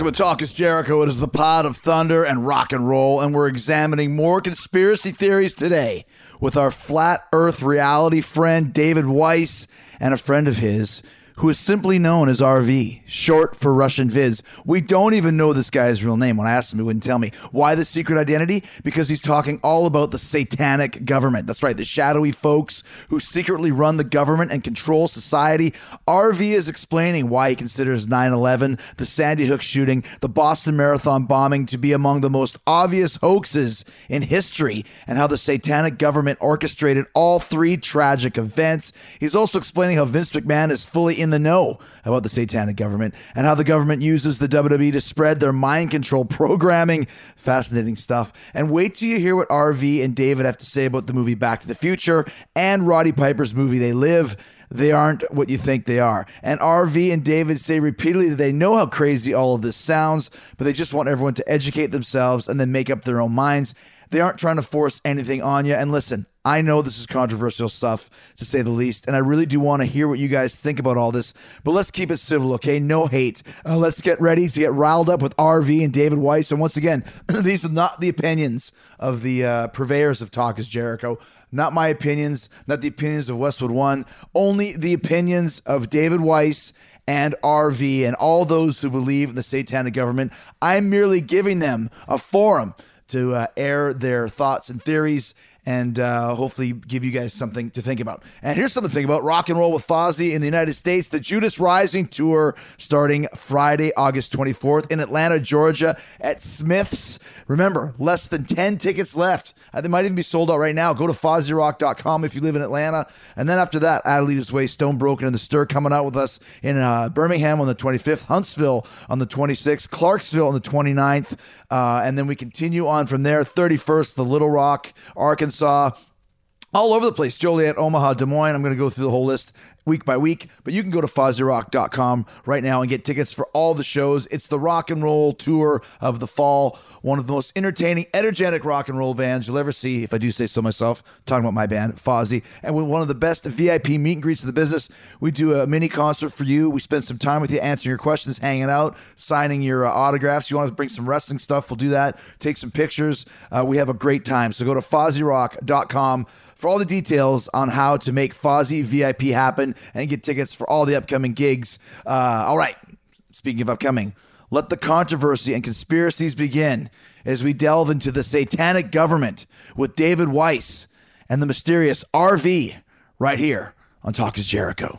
Welcome to Talk is Jericho. It is the pod of thunder and rock and roll, and we're examining more conspiracy theories today with our flat earth reality friend David Weiss and a friend of his who is simply known as RV, short for Russian Vids. We don't even know this guy's real name. When I asked him, he wouldn't tell me. Why the secret identity? Because he's talking all about the satanic government. That's right, the shadowy folks who secretly run the government and control society. RV is explaining why he considers 9 11, the Sandy Hook shooting, the Boston Marathon bombing to be among the most obvious hoaxes in history, and how the satanic government orchestrated all three tragic events. He's also explaining how Vince McMahon is fully in the know about the satanic government and how the government uses the WWE to spread their mind control programming. Fascinating stuff. And wait till you hear what RV and David have to say about the movie Back to the Future and Roddy Piper's movie They Live. They aren't what you think they are. And RV and David say repeatedly that they know how crazy all of this sounds, but they just want everyone to educate themselves and then make up their own minds. They aren't trying to force anything on you. And listen, I know this is controversial stuff to say the least, and I really do want to hear what you guys think about all this. But let's keep it civil, okay? No hate. Uh, let's get ready to get riled up with RV and David Weiss. And once again, these are not the opinions of the uh, purveyors of Talk is Jericho. Not my opinions, not the opinions of Westwood One, only the opinions of David Weiss and RV and all those who believe in the satanic government. I'm merely giving them a forum to uh, air their thoughts and theories and uh, hopefully give you guys something to think about. And here's something to think about rock and roll with Fozzy in the United States, the Judas Rising Tour starting Friday, August 24th in Atlanta, Georgia at Smith's. Remember, less than 10 tickets left. Uh, they might even be sold out right now. Go to FozzyRock.com if you live in Atlanta. And then after that, Adelita's Way, Stone Broken, and The Stir coming out with us in uh, Birmingham on the 25th, Huntsville on the 26th, Clarksville on the 29th. Uh, and then we continue on from there. 31st, the Little Rock, Arkansas all over the place. Joliet, Omaha, Des Moines. I'm going to go through the whole list week by week, but you can go to FozzyRock.com right now and get tickets for all the shows. It's the rock and roll tour of the fall, one of the most entertaining, energetic rock and roll bands you'll ever see, if I do say so myself, talking about my band, Fozzy, and with one of the best VIP meet and greets of the business. We do a mini concert for you. We spend some time with you, answering your questions, hanging out, signing your uh, autographs. You want to bring some wrestling stuff, we'll do that. Take some pictures. Uh, we have a great time. So go to FozzyRock.com for all the details on how to make Fozzy VIP happen and get tickets for all the upcoming gigs. Uh, all right, speaking of upcoming, let the controversy and conspiracies begin as we delve into the satanic government with David Weiss and the mysterious RV right here on Talk is Jericho.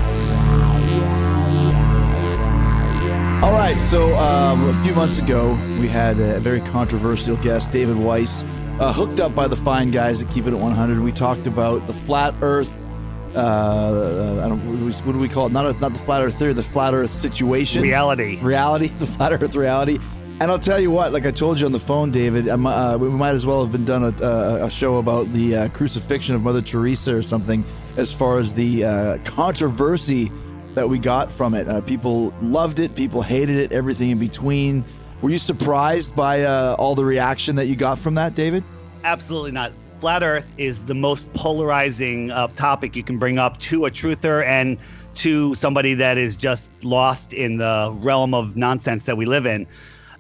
All right, so um, a few months ago, we had a very controversial guest, David Weiss, uh, hooked up by the fine guys at Keep It at 100. We talked about the flat Earth. Uh, I don't. What do, we, what do we call it? Not a, not the flat Earth theory, the flat Earth situation. Reality. Reality. The flat Earth reality. And I'll tell you what, like I told you on the phone, David, I'm, uh, we might as well have been done a, a, a show about the uh, crucifixion of Mother Teresa or something, as far as the uh, controversy that we got from it. Uh, people loved it, people hated it, everything in between. Were you surprised by uh, all the reaction that you got from that, David? Absolutely not. Flat Earth is the most polarizing uh, topic you can bring up to a truther, and to somebody that is just lost in the realm of nonsense that we live in.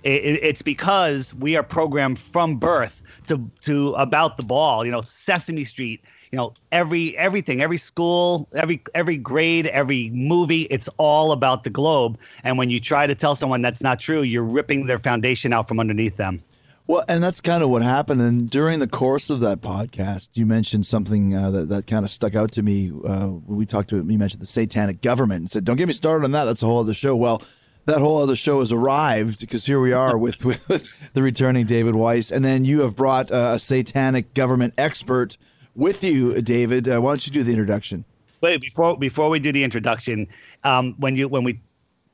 It, it's because we are programmed from birth to to about the ball. You know, Sesame Street. You know, every everything, every school, every every grade, every movie. It's all about the globe. And when you try to tell someone that's not true, you're ripping their foundation out from underneath them. Well, and that's kind of what happened. And during the course of that podcast, you mentioned something uh, that, that kind of stuck out to me. Uh, we talked to you mentioned the satanic government and said, "Don't get me started on that. That's a whole other show." Well, that whole other show has arrived because here we are with, with the returning David Weiss, and then you have brought uh, a satanic government expert with you, David. Uh, why don't you do the introduction? Wait before before we do the introduction. Um, when you when we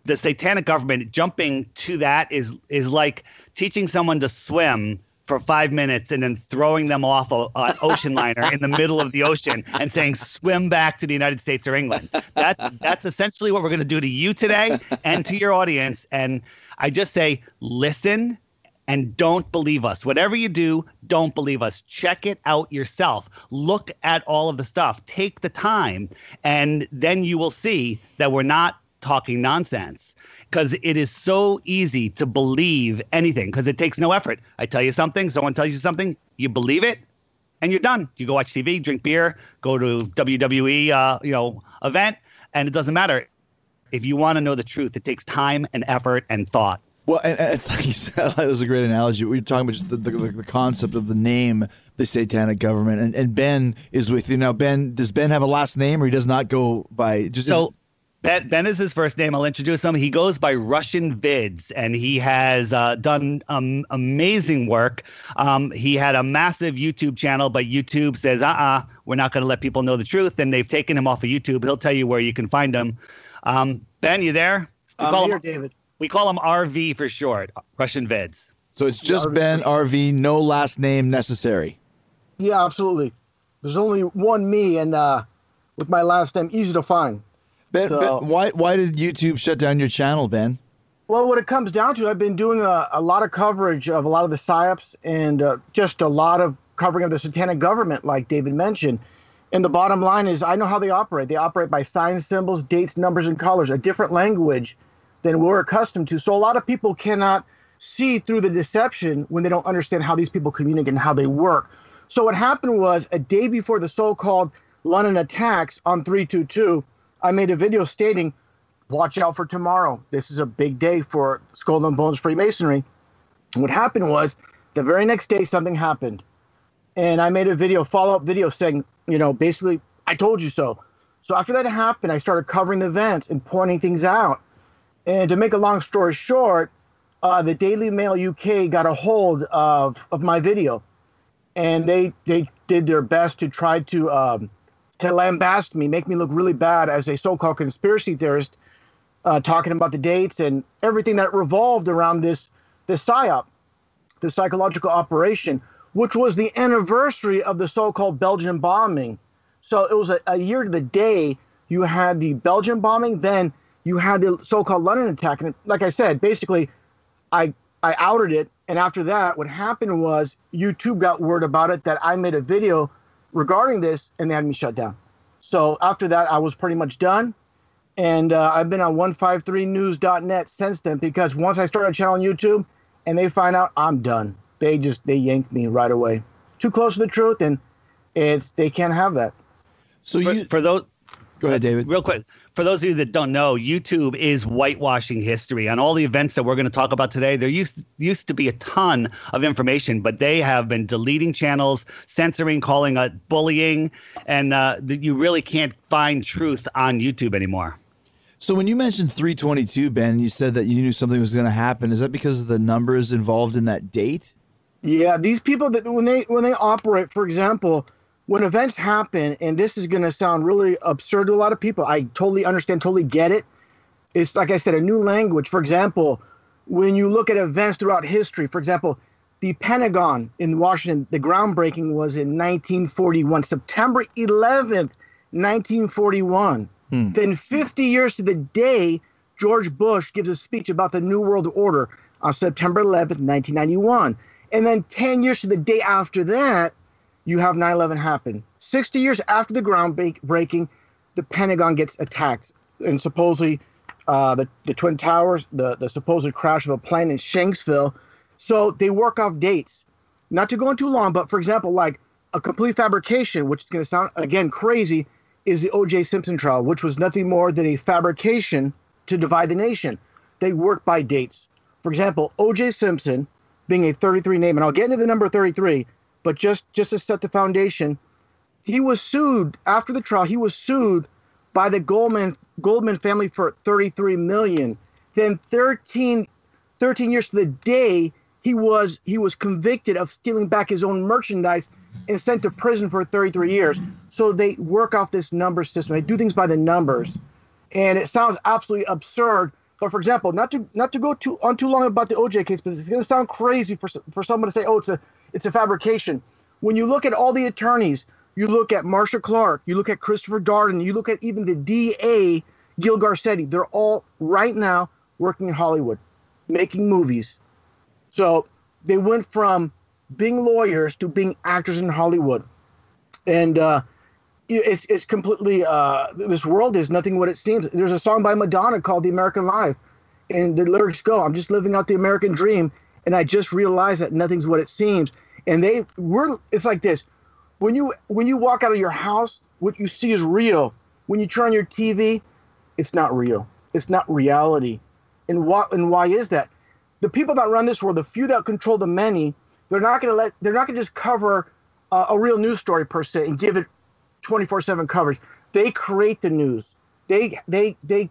the satanic government jumping to that is is like teaching someone to swim for five minutes and then throwing them off an ocean liner in the middle of the ocean and saying swim back to the United States or England. That that's essentially what we're going to do to you today and to your audience. And I just say listen and don't believe us. Whatever you do, don't believe us. Check it out yourself. Look at all of the stuff. Take the time, and then you will see that we're not talking nonsense because it is so easy to believe anything because it takes no effort. I tell you something, someone tells you something, you believe it, and you're done. You go watch TV, drink beer, go to WWE, uh, you know, event, and it doesn't matter. If you want to know the truth, it takes time and effort and thought. Well, and, and it's like you said, that was a great analogy. We were talking about just the, the, the concept of the name, the satanic government, and, and Ben is with you now. Ben, does Ben have a last name, or he does not go by just? So Ben, ben is his first name. I'll introduce him. He goes by Russian Vids, and he has uh, done um, amazing work. Um, he had a massive YouTube channel, but YouTube says, uh uh-uh, uh, we are not going to let people know the truth. And they've taken him off of YouTube. He'll tell you where you can find him. Um, ben, you there? We I'm call here, him, David. We call him RV for short, Russian Vids. So it's just RV. Ben RV, no last name necessary. Yeah, absolutely. There's only one me, and uh, with my last name, easy to find. Ben, so, ben, why why did YouTube shut down your channel, Ben? Well, what it comes down to, I've been doing a, a lot of coverage of a lot of the psyops and uh, just a lot of covering of the satanic government, like David mentioned. And the bottom line is, I know how they operate. They operate by signs, symbols, dates, numbers, and colors, a different language than we're accustomed to. So a lot of people cannot see through the deception when they don't understand how these people communicate and how they work. So what happened was a day before the so-called London attacks on 322, I made a video stating, watch out for tomorrow. This is a big day for Skull and Bones Freemasonry. And what happened was the very next day something happened. And I made a video, follow-up video saying, you know, basically, I told you so. So after that happened, I started covering the events and pointing things out. And to make a long story short, uh, the Daily Mail UK got a hold of, of my video, and they they did their best to try to um, to lambast me, make me look really bad as a so-called conspiracy theorist, uh, talking about the dates and everything that revolved around this this psyop, the psychological operation, which was the anniversary of the so-called Belgian bombing. So it was a, a year to the day. You had the Belgian bombing, then you had the so-called London attack, and like I said, basically, I I outed it, and after that, what happened was YouTube got word about it that I made a video regarding this, and they had me shut down. So after that, I was pretty much done. And uh, I've been on 153news.net since then because once I started a channel on YouTube and they find out, I'm done. They just, they yanked me right away. Too close to the truth, and it's, they can't have that. So you, for, for those, go ahead, David. Real quick for those of you that don't know, YouTube is whitewashing history. On all the events that we're going to talk about today, there used used to be a ton of information, but they have been deleting channels, censoring, calling it bullying, and uh, you really can't find truth on YouTube anymore. So when you mentioned 322, Ben, you said that you knew something was going to happen. Is that because of the numbers involved in that date? Yeah, these people that when they when they operate, for example, when events happen, and this is going to sound really absurd to a lot of people, I totally understand, totally get it. It's like I said, a new language. For example, when you look at events throughout history, for example, the Pentagon in Washington, the groundbreaking was in 1941, September 11th, 1941. Hmm. Then 50 years to the day, George Bush gives a speech about the New World Order on September 11th, 1991. And then 10 years to the day after that, you have 9 11 happen. 60 years after the groundbreaking, the Pentagon gets attacked. and supposedly uh, the the twin towers, the the supposed crash of a plane in Shanksville. So they work off dates. Not to go on too long, but for example, like a complete fabrication, which is going to sound again crazy, is the O.J. Simpson trial, which was nothing more than a fabrication to divide the nation. They work by dates. For example, O.J. Simpson being a 33 name, and I'll get into the number 33, but just just to set the foundation, he was sued after the trial. He was sued by the Goldman Goldman family for 33 million. Then 13, 13 years to the day he was he was convicted of stealing back his own merchandise and sent to prison for 33 years. So they work off this number system. They do things by the numbers, and it sounds absolutely absurd. But for example, not to not to go too on too long about the OJ case, but it's going to sound crazy for for someone to say, "Oh, it's a it's a fabrication." When you look at all the attorneys, you look at Marcia Clark, you look at Christopher Darden, you look at even the DA Gil Garcetti. They're all right now working in Hollywood, making movies. So they went from being lawyers to being actors in Hollywood, and uh, it's it's completely uh, this world is nothing what it seems. There's a song by Madonna called "The American Life," and the lyrics go, "I'm just living out the American dream, and I just realized that nothing's what it seems." And they were it's like this: when you when you walk out of your house, what you see is real. When you turn on your TV, it's not real. It's not reality. And what and why is that? The people that run this world, the few that control the many, they're not going to let they're not going to just cover uh, a real news story per se and give it 24/7 coverage. They create the news. They they they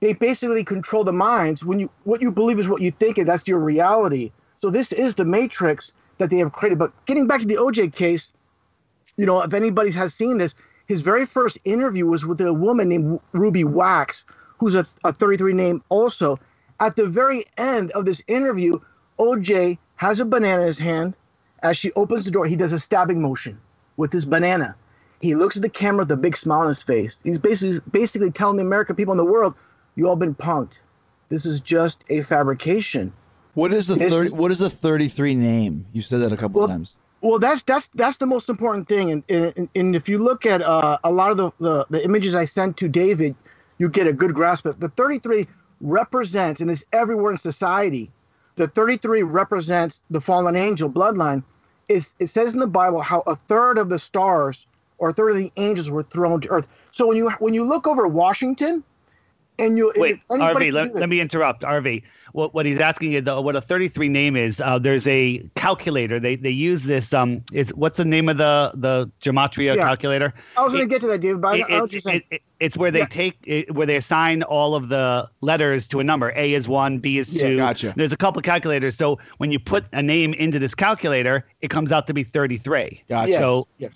they basically control the minds. When you what you believe is what you think, and that's your reality. So this is the matrix that they have created. But getting back to the OJ case, you know, if anybody has seen this, his very first interview was with a woman named Ruby Wax, who's a, a 33 name also. At the very end of this interview, OJ has a banana in his hand. As she opens the door, he does a stabbing motion with his banana. He looks at the camera with a big smile on his face. He's basically basically telling the American people in the world, "You all been punked. This is just a fabrication." What is the This 30, what is the 33 name? You said that a couple Well, times. Well, that's that's that's the most important thing, and and, and if you look at uh, a lot of the, the the images I sent to David, you get a good grasp of it. the 33 represents and is everywhere in society. The 33 represents the fallen angel bloodline. It's, it says in the Bible how a third of the stars or a third of the angels were thrown to earth. So when you when you look over Washington, and you Wait, if RV, let, let me interrupt. RV, what, what he's asking is uh, what a 33 name is. Uh, there's a calculator. They they use this. Um, it's what's the name of the the gematria Yeah. calculator? I was going it- to get to that, David, but I, It- I was it- just saying. it- it- it's where they Yeah. take where they assign all of the letters to a number. A is one, B is Yeah, two. gotcha. There's a couple of calculators. So when you put a name into this calculator, it comes out to be 33. Gotcha. Yes, So yes.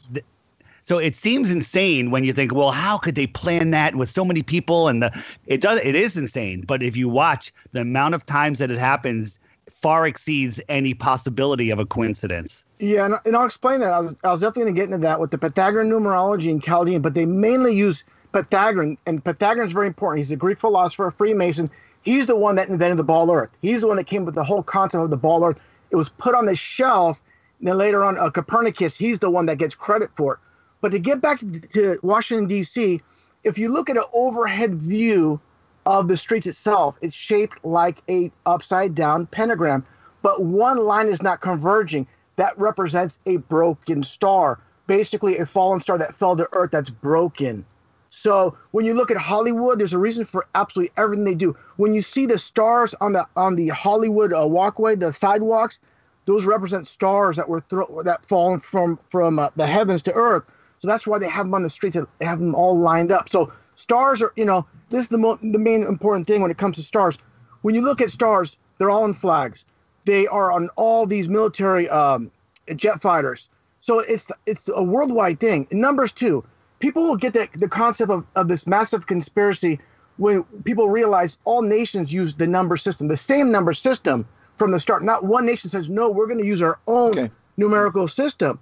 So it seems insane when you think, well, how could they plan that with so many people? And the it does it is insane. But if you watch the amount of times that it happens, far exceeds any possibility of a coincidence. Yeah, and, and I'll explain that. I was, I was definitely going to get into that with the Pythagorean numerology and Chaldean, but they mainly use Pythagorean, and Pythagorean is very important. He's a Greek philosopher, a Freemason. He's the one that invented the ball Earth. He's the one that came with the whole concept of the ball Earth. It was put on the shelf, and then later on, uh, Copernicus, he's the one that gets credit for it. But to get back to, to Washington, D.C., if you look at an overhead view of the streets itself, it's shaped like a upside down pentagram, but one line is not converging. That represents a broken star, basically a fallen star that fell to earth that's broken. So when you look at Hollywood, there's a reason for absolutely everything they do. When you see the stars on the on the Hollywood uh, walkway, the sidewalks, those represent stars that were thro- that fallen from from uh, the heavens to earth. So that's why they have them on the streets. They have them all lined up. So stars are, you know, this is the mo- the main important thing when it comes to stars. When you look at stars, they're all in flags. They are on all these military um, jet fighters. So it's it's a worldwide thing. And numbers too. People will get the, the concept of, of this massive conspiracy when people realize all nations use the number system, the same number system from the start. Not one nation says, no, we're going to use our own Okay. numerical system.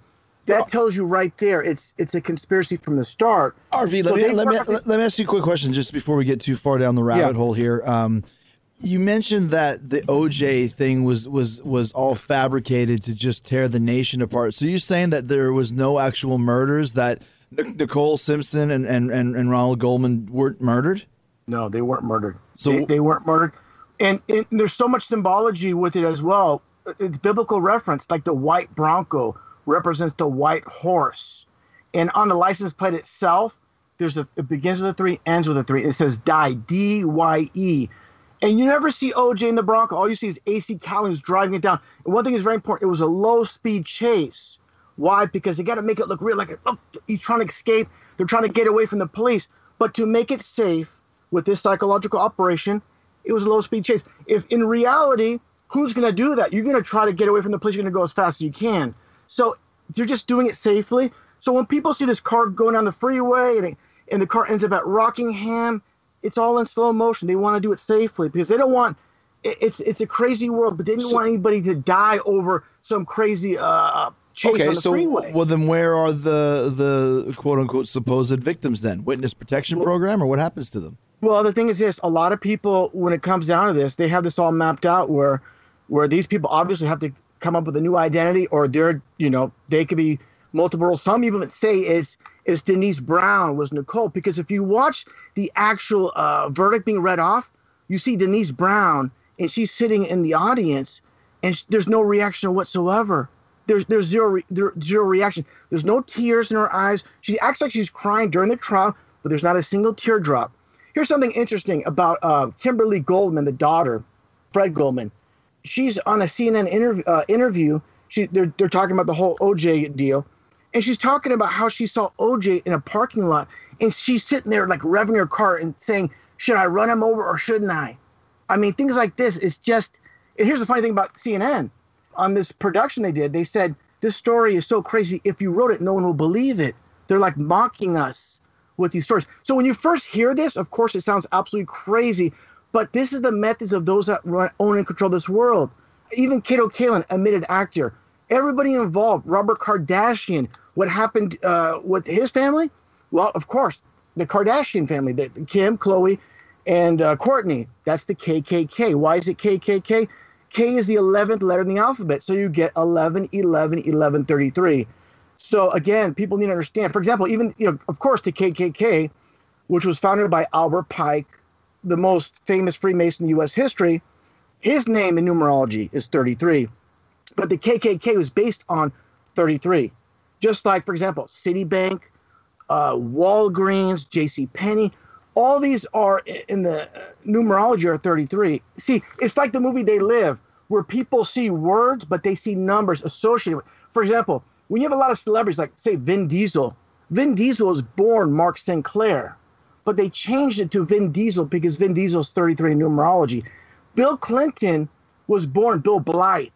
That tells you right there it's it's a conspiracy from the start. RV, So let, me, let, me, let me ask you a quick question just before we get too far down the rabbit Yeah. hole here. Um, you mentioned that the OJ thing was was was all fabricated to just tear the nation apart. So you're saying that there was no actual murders that Nic- Nicole Simpson and, and, and, and Ronald Goldman weren't murdered? No, they weren't murdered. So- they, they weren't murdered, and, and there's so much symbology with it as well. It's biblical reference, like the white bronco represents the white horse, and on the license plate itself, there's a it begins with a three, ends with a three. It says die, D Y E, and you never see OJ in the Bronco. All you see is AC Cowlings driving it down. And one thing is very important: it was a low speed chase. Why? Because they got to make it look real, like look, he's trying to escape. They're trying to get away from the police, but to make it safe with this psychological operation, it was a low speed chase. If in reality, who's going to do that? You're going to try to get away from the police. You're going to go as fast as you can. So they're just doing it safely. So when people see this car going down the freeway and, it, and the car ends up at Rockingham, it's all in slow motion. They want to do it safely because they don't want. it- It's it's a crazy world, but they didn't want anybody to die over some crazy uh, chase Okay, on the so freeway. well, then where are the the quote unquote supposed victims then? Witness protection program, or what happens to them? Well, the thing is this: a lot of people, when it comes down to this, they have this all mapped out where, where these people obviously have to come up with a new identity, or they're, you know, they could be multiple roles. Some even say is is Denise Brown was Nicole because if you watch the actual uh, verdict being read off, you see Denise Brown and she's sitting in the audience, and sh- there's no reaction whatsoever. There's there's zero re- there, zero reaction. There's no tears in her eyes. She acts like she's crying during the trial, but there's not a single teardrop. Here's something interesting about uh, Kimberly Goldman, the daughter, Fred Goldman. She's on a CNN interview. Uh, interview. She they're they're talking about the whole OJ deal, and she's talking about how she saw OJ in a parking lot, and she's sitting there like revving her car and saying, "Should I run him over or shouldn't I?" I mean, things like this. It's just. And here's the funny thing about CNN. On this production they did, they said this story is so crazy. If you wrote it, no one will believe it. They're like mocking us with these stories. So when you first hear this, of course, it sounds absolutely crazy, but this is the methods of those that run, own and control this world. Even Kato Kaelin, admitted actor, everybody involved, Robert Kardashian, what happened uh, with his family? Well, of course, the Kardashian family, the, Kim, Khloé, and uh, Kourtney. That's the KKK. Why is it KKK? K is the 11th letter in the alphabet, so you get 11, 11, 11, 33. So again, people need to understand. For example, even you know, of course, the KKK, which was founded by Albert Pike, the most famous Freemason in U.S. history, his name in numerology is 33, but the KKK was based on 33. Just like, for example, Citibank, uh, Walgreens, J.C. Penney, all these are in the uh, numerology are 33. See, it's like the movie They Live, where people see words, but they see numbers associated with. For example, when you have a lot of celebrities, like say Vin Diesel, Vin Diesel was born Mark Sinclair, but they changed it to Vin Diesel because Vin Diesel's 33 in numerology. Bill Clinton was born Bill Blythe,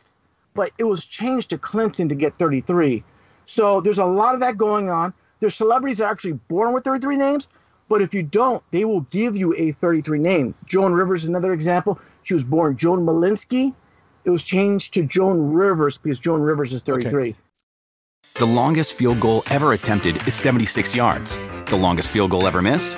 but it was changed to Clinton to get 33. So there's a lot of that going on. There's celebrities that are actually born with 33 names, but if you don't, they will give you a 33 name. Joan Rivers is another example. She was born Joan Molinsky. It was changed to Joan Rivers because Joan Rivers is 33. The longest field goal ever attempted is 76 yards. The longest field goal ever missed?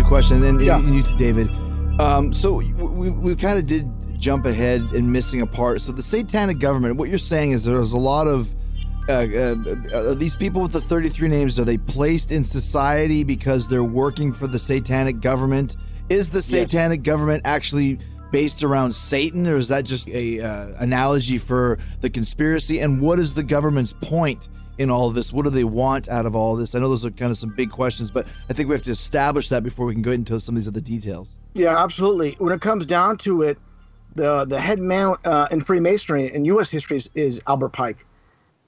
You a question, and, Yeah. you too, David. Um, so we, we kind of did jump ahead and missing a part. So the satanic government, what you're saying is there's a lot of uh, uh, these people with the 33 names. Are they placed in society because they're working for the satanic government? Is the satanic government actually based around Satan, or is that just a uh, analogy for the conspiracy? And what is the government's point? In all of this? What do they want out of all this? I know those are kind of some big questions, but I think we have to establish that before we can go into some of these other details. Yeah, absolutely. When it comes down to it, the the head man uh, in Freemasonry in U.S. history is, is Albert Pike,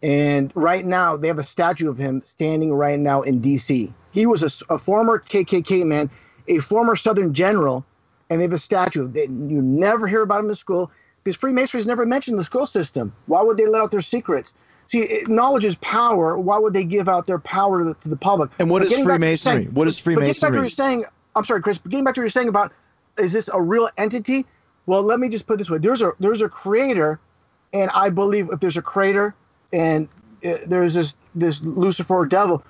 and right now they have a statue of him standing right now in D.C. He was a former KKK man, a former Southern general, and they have a statue. They, you never hear about him in school because Freemasonry is never mentioned in the school system. Why would they let out their secrets? See, knowledge is power. Why would they give out their power to the, to the public? And what is getting back to Freemasonry? saying- What is but getting back to what you're saying, I'm sorry, Chris. But getting back to what you're saying about is this a real entity? Well, let me just put it this way: there's a there's a creator, and I believe if there's a creator, and uh, there's this this Lucifer or devil,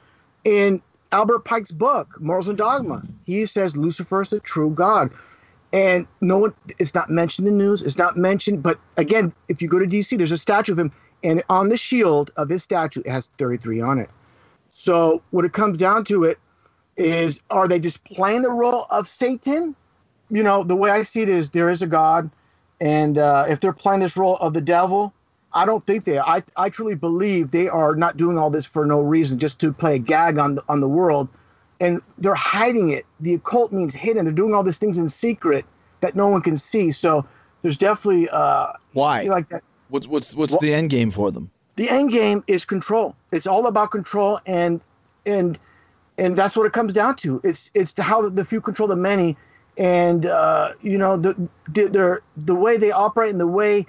in Albert Pike's book Morals and Dogma, he says Lucifer is the true God, and no one it's not mentioned in the news. It's not mentioned, but again, if you go to D.C., there's a statue of him, and on the shield of his statue, it has 33 on it. So what it comes down to it is, are they just playing the role of Satan? You know, the way I see it is, there is a God, and uh, if they're playing this role of the devil, I don't think they are. I, I truly believe they are not doing all this for no reason, just to play a gag on the, on the world, and they're hiding it. The occult means hidden. They're doing all these things in secret that no one can see. So there's definitely uh, Why? like that. What's what's what's the end game for them? the end game is control. It's all about control, and and and that's what it comes down to. It's it's how the few control the many, and uh, you know the the the way they operate and the way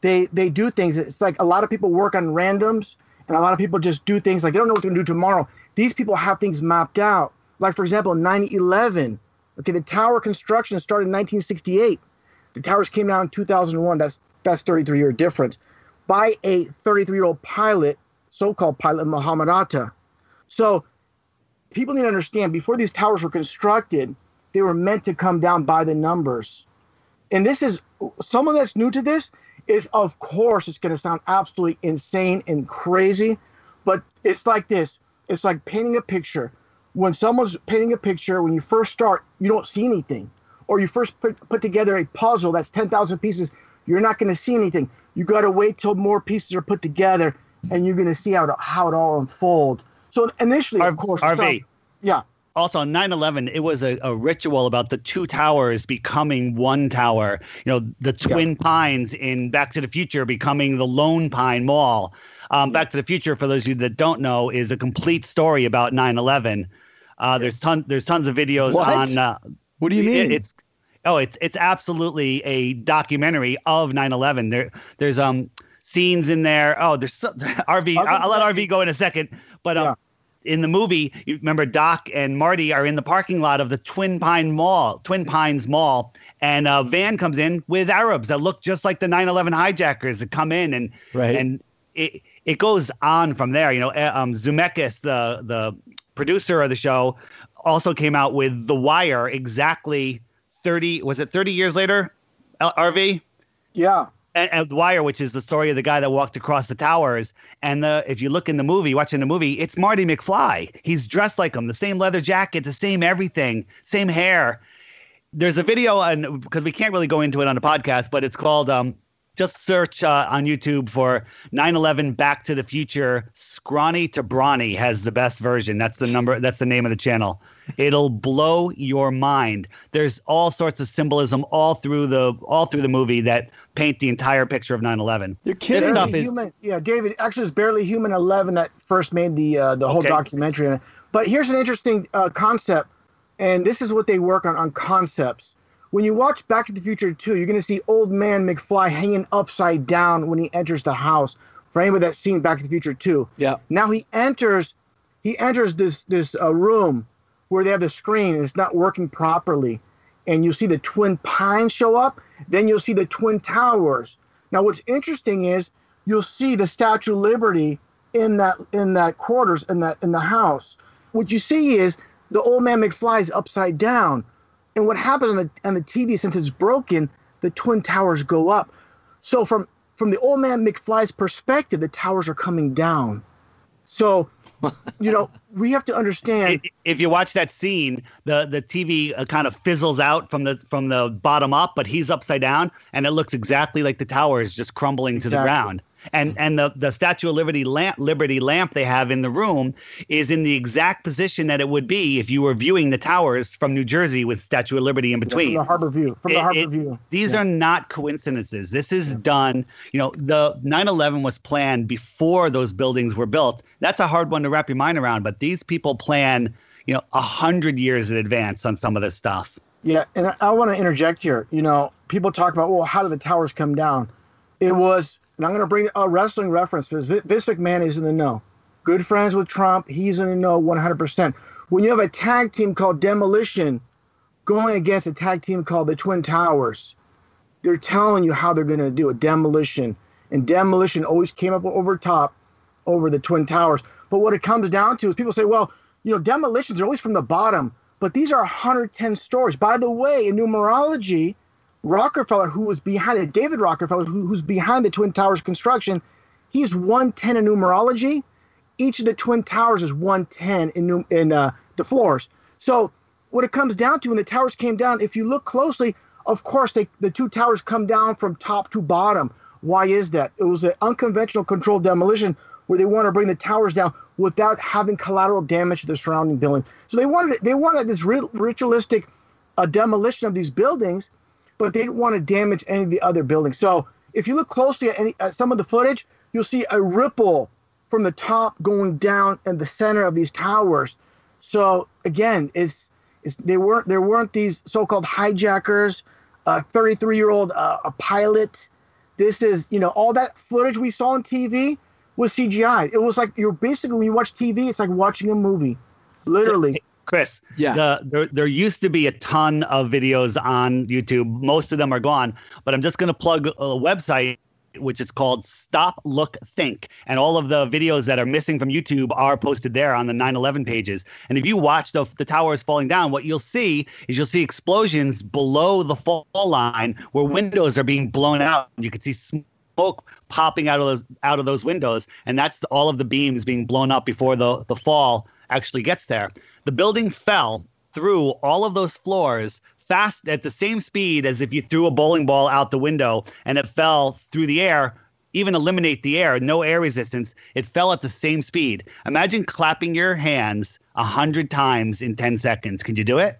they they do things. It's like a lot of people work on randoms, and a lot of people just do things like they don't know what they're gonna do tomorrow. These people have things mapped out. Like for example, 9/11. Okay, the tower construction started in 1968. The towers came down in 2001. That's that's 33 year difference by a 33 year old pilot, so called pilot Muhammad Atta. So people need to understand before these towers were constructed, they were meant to come down by the numbers. And this is someone that's new to this is of course it's going to sound absolutely insane and crazy, but it's like this. It's like painting a picture. When someone's painting a picture, when you first start, you don't see anything. Or you first put, put together a puzzle that's 10,000 pieces, you're not going to see anything. You got to wait till more pieces are put together and you're going to see how it, how it all unfolds. So initially, of course, RV. sounds- yeah, also on 9-11 it was a, a ritual about the two towers becoming one tower you know the twin pines in back to the future becoming the lone pine mall um, back to the future for those of you that don't know is a complete story about 9-11 uh, there's ton there's tons of videos What? on uh, What do you mean? it- it's oh it's it's absolutely a documentary of 9-11 there there's um scenes in there oh there's so, rv I'll, I'll let rv go in a second but um Yeah. in the movie you remember doc and marty are in the parking lot of the twin pine mall twin pines mall and a van comes in with arabs that look just like the 9-11 hijackers that come in and Right. and it it goes on from there you know uh, um Zemeckis the the producer of the show also came out with the wire exactly 30 was it 30 years later rv yeah. and, and Wire, which is the story of the guy that walked across the towers. And the if you look in the movie, watching the movie, it's Marty McFly. He's dressed like him, the same leather jacket, the same everything, same hair. There's a video, and because we can't really go into it on the podcast, but it's called. Um, just search uh, on YouTube for 9/11 Back to the Future. Scrawny to Brawny has the best version. That's the number. That's the name of the channel. It'll blow your mind. There's all sorts of symbolism all through the all through the movie that paint the entire picture of 9/11. You're kidding stuff is human. Yeah, David. Actually, it's barely human. Eleven that first made the uh, the whole Okay. documentary. But here's an interesting uh, concept, and this is what they work on on concepts. When you watch Back to the Future 2, you're going to see Old Man McFly hanging upside down when he enters the house. For anybody that's seen Back to the Future 2, Yeah. now he enters, he enters this this uh, room where they have the screen and it's not working properly, and you see the Twin Pines show up. Then you'll see the Twin Towers. Now, what's interesting is you'll see the Statue of Liberty in that in that quarters in that in the house. What you see is the old man McFly is upside down, and what happens on the on the TV since it's broken, the Twin Towers go up. So from from the old man McFly's perspective, the towers are coming down. So, you know, we have to understand. If you watch that scene, the the TV uh, kind of fizzles out from the from the bottom up, but he's upside down, and it looks exactly like the tower is just crumbling to the ground. And and the the Statue of Liberty lamp Liberty lamp they have in the room is in the exact position that it would be if you were viewing the towers from New Jersey with Statue of Liberty in between from between. the harbor view, from the harbor it- view. These are not coincidences. This is done. You know, the 9/11 was planned before those buildings were built. That's a hard one to wrap your mind around. But these people plan, you know, a hundred years in advance on some of this stuff. Yeah, and I, I want to interject here. You know, people talk about, well, how did the towers come down? It was, and I'm going to bring a wrestling reference because Vince McMahon is in the know. Good friends with Trump, he's in the know 100%. When you have a tag team called Demolition, going against a tag team called the Twin Towers. They're telling you how they're going to do a demolition, and demolition always came up over top over the Twin Towers. But what it comes down to is people say, well, you know, demolitions are always from the bottom, but these are 110 stories. By the way, in numerology, Rockefeller, who was behind it, David Rockefeller, who, who's behind the Twin Towers construction, he's 110 in numerology. Each of the Twin Towers is 110 in, in uh, the floors. So what it comes down to when the towers came down, if you look closely, of course, they, the two towers come down from top to bottom. Why is that? It was an unconventional controlled demolition where they want to bring the towers down without having collateral damage to the surrounding building. So they wanted they wanted this ritualistic uh, demolition of these buildings, but they didn't want to damage any of the other buildings. So if you look closely at, any, at some of the footage, you'll see a ripple from the top going down in the center of these towers. So again, it's, it's they weren't there weren't these so-called hijackers, a 33-year-old uh, a pilot. This is you know all that footage we saw on TV was CGI. It was like you're basically when you watch TV, it's like watching a movie, literally. Chris, Yeah. the, there, there used to be a ton of videos on YouTube. Most of them are gone, but I'm just going to plug a website which is called Stop Look Think. And all of the videos that are missing from YouTube are posted there on the 9 11 pages. And if you watch the, the towers falling down, what you'll see is you'll see explosions below the fall line where windows are being blown out. You can see smoke popping out of those out of those windows. And that's all of the beams being blown up before the, the fall actually gets there. The building fell through all of those floors fast at the same speed as if you threw a bowling ball out the window and it fell through the air even eliminate the air no air resistance. It fell at the same speed. Imagine clapping your hands a hundred times in 10 seconds. Can you do it?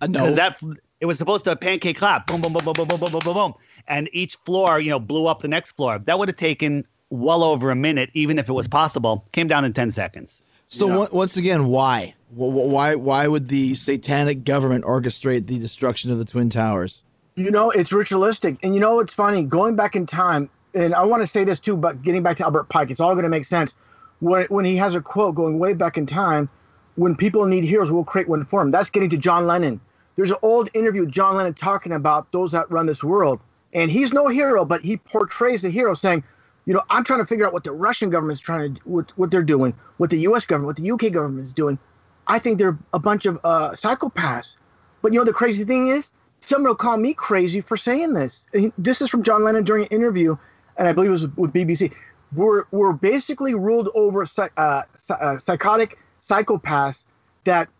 Uh, no. because that it was supposed to a pancake clap. Boom boom boom boom boom boom boom boom boom. Boom and each floor you know blew up the next floor. That would have taken well over a minute even if it was possible. Came down in 10 seconds So on- once again, why? Wh- wh- Why? Why would the satanic government orchestrate the destruction of the twin towers? You know, it's ritualistic. And you know what's funny? Going back in time, and I want to say this too, but getting back to Albert Pike, it's all going to make sense. When, when he has a quote going way back in time, when people need heroes, we'll create one for them. That's getting to John Lennon. There's an old interview with John Lennon talking about those that run this world. And he's no hero, but he portrays the hero saying, you know, I'm trying to figure out what the Russian government's trying to, what, what they're doing, what the U.S. government, what the U.K. government is doing. I think they're a bunch of uh, psychopaths. But you know, the crazy thing is, someone will call me crazy for saying this. This is from John Lennon during an interview, and I believe it was with BBC. We're, we're basically ruled over uh, uh, psychotic psychopaths that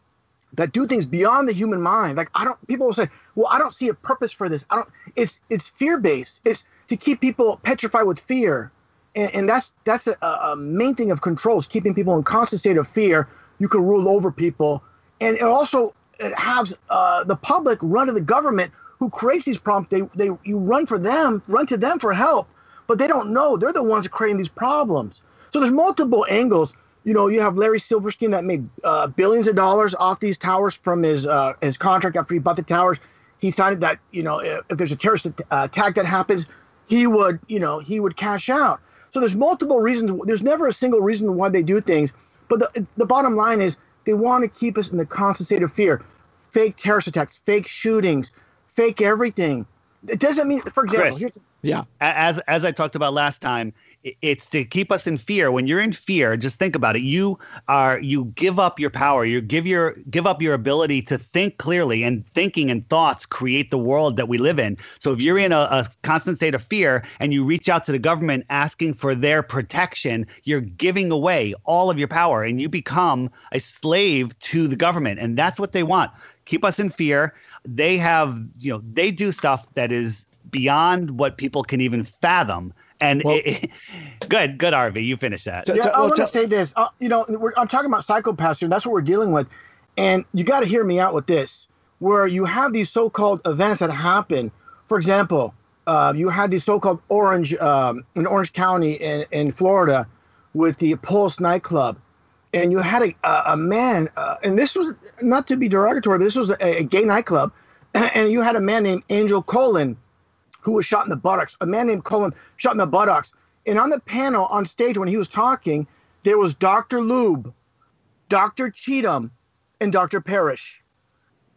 that do things beyond the human mind. Like I don't people will say, "Well, I don't see a purpose for this." I don't it's it's fear-based. It's to keep people petrified with fear. And, and that's that's a, a main thing of control is keeping people in constant state of fear. You can rule over people, and it also it has uh, the public run to the government who creates these problems. They they you run for them, run to them for help, but they don't know they're the ones creating these problems. So there's multiple angles. You know, you have Larry Silverstein that made uh, billions of dollars off these towers from his uh, his contract after he bought the towers. He signed that you know if, if there's a terrorist attack that happens, he would you know he would cash out. So there's multiple reasons. There's never a single reason why they do things. But the the bottom line is they want to keep us in the constant state of fear. Fake terrorist attacks, fake shootings, fake everything. It doesn't mean, for example, Chris. here's, Yeah. As as I talked about last time, it's to keep us in fear. When you're in fear, just think about it. You are you give up your power. You give your give up your ability to think clearly, and thinking and thoughts create the world that we live in. So if you're in a, a constant state of fear and you reach out to the government asking for their protection, you're giving away all of your power, and you become a slave to the government, and that's what they want. Keep us in fear. They have, you know, they do stuff that is beyond what people can even fathom. And Well- it, good, good, RV. You finish that. T- yeah, t- I well, want to tell- say this. Uh, you know, we're, I'm talking about psychopaths here. That's what we're dealing with, and you got to hear me out with this. Where you have these so-called events that happen. For example, uh, you had the so-called Orange um, in Orange County in, in Florida with the Pulse nightclub, and you had a, a, man, uh, and this was not to be derogatory, but this was a, a gay nightclub, and you had a man named Angel Colon who was shot in the buttocks. A man named Colon shot in the buttocks. And on the panel on stage when he was talking, there was Dr. Lube, Dr. Cheatham, and Dr. Parrish.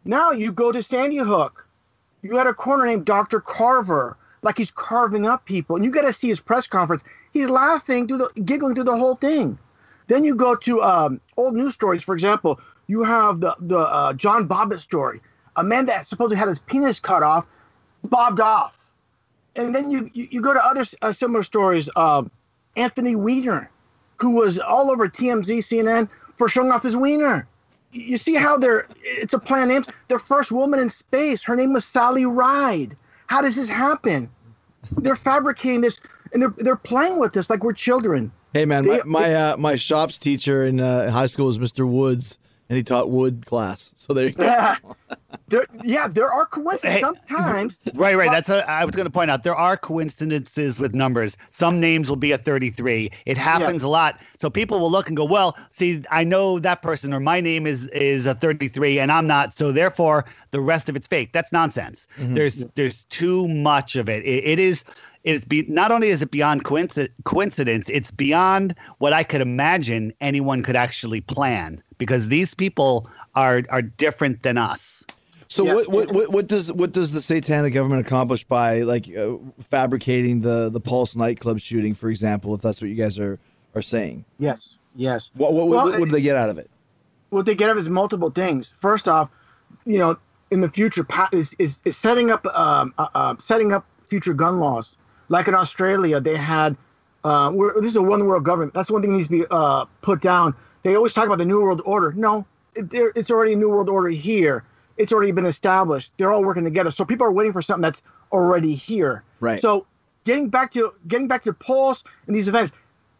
Now you go to Sandy Hook. You had a coroner named Dr. Carver, like he's carving up people. And you got to see his press conference. He's laughing through the, giggling through the whole thing. Then you go to um, old news stories. For example, you have the the uh, John Bobbitt story, a man that supposedly had his penis cut off, bobbed off. And then you you, you go to other uh, similar stories. Um, Anthony Weiner, who was all over TMZ, CNN for showing off his wiener. You see how they're it's a plan name. Their first woman in space, her name was Sally Ride. How does this happen? They're fabricating this and they're they're playing with this like we're children. Hey man, They- my my, uh, my shops teacher in uh, high school was Mr. Woods, and he taught wood class. So there you go. Yeah, there, yeah, there are coincidences Hey. sometimes. Right, right. That's what I was going to point out. There are coincidences with numbers. Some names will be a 33. It happens a lot. So people will look and go, "Well, see, I know that person, or my name is is a 33, and I'm not. So therefore, the rest of it's fake." That's nonsense. There's there's too much of it. It, it is. It's be not only is it beyond coincidence, it's beyond what I could imagine anyone could actually plan because these people are are different than us. So Yes. what, what what what does what does the satanic government accomplish by like uh, fabricating the the Pulse nightclub shooting, for example, if that's what you guys are are saying? Yes, yes. What what, Well, what, what do they get out of it? what they get out of is multiple things. First off, you know, in the future, is is, is setting up um, uh, uh, setting up future gun laws. Like in Australia, they had. Uh, we're, this is a one world government. That's one thing that needs to be uh, put down. They always talk about the new world order. No, it, it's already a new world order here. It's already been established. They're all working together. So people are waiting for something that's already here. Right. So getting back to getting back to Pulse and these events,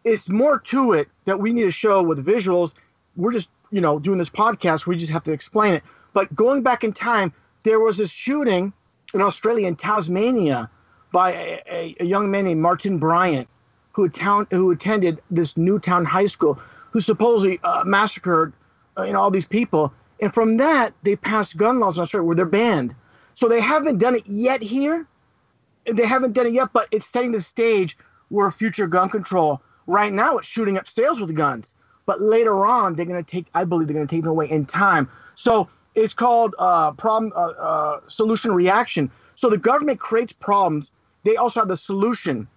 it's more to it that we need to show with visuals. We're just, you know, doing this podcast. We just have to explain it. But going back in time, there was this shooting in Australia in Tasmania by a, a, young man named Martin Bryant, who, town, who attended this Newtown High School, who supposedly uh, massacred, uh, you know, all these people. And from that, they passed gun laws in Australia where they're banned. So they haven't done it yet here they haven't done it yet, but it's setting the stage where future gun control. Right now, it's shooting up sales with guns, but later on, they're going to take. I believe they're going to take them away in time. So it's called uh, problem uh, uh, solution reaction. So the government creates problems. They also have the solution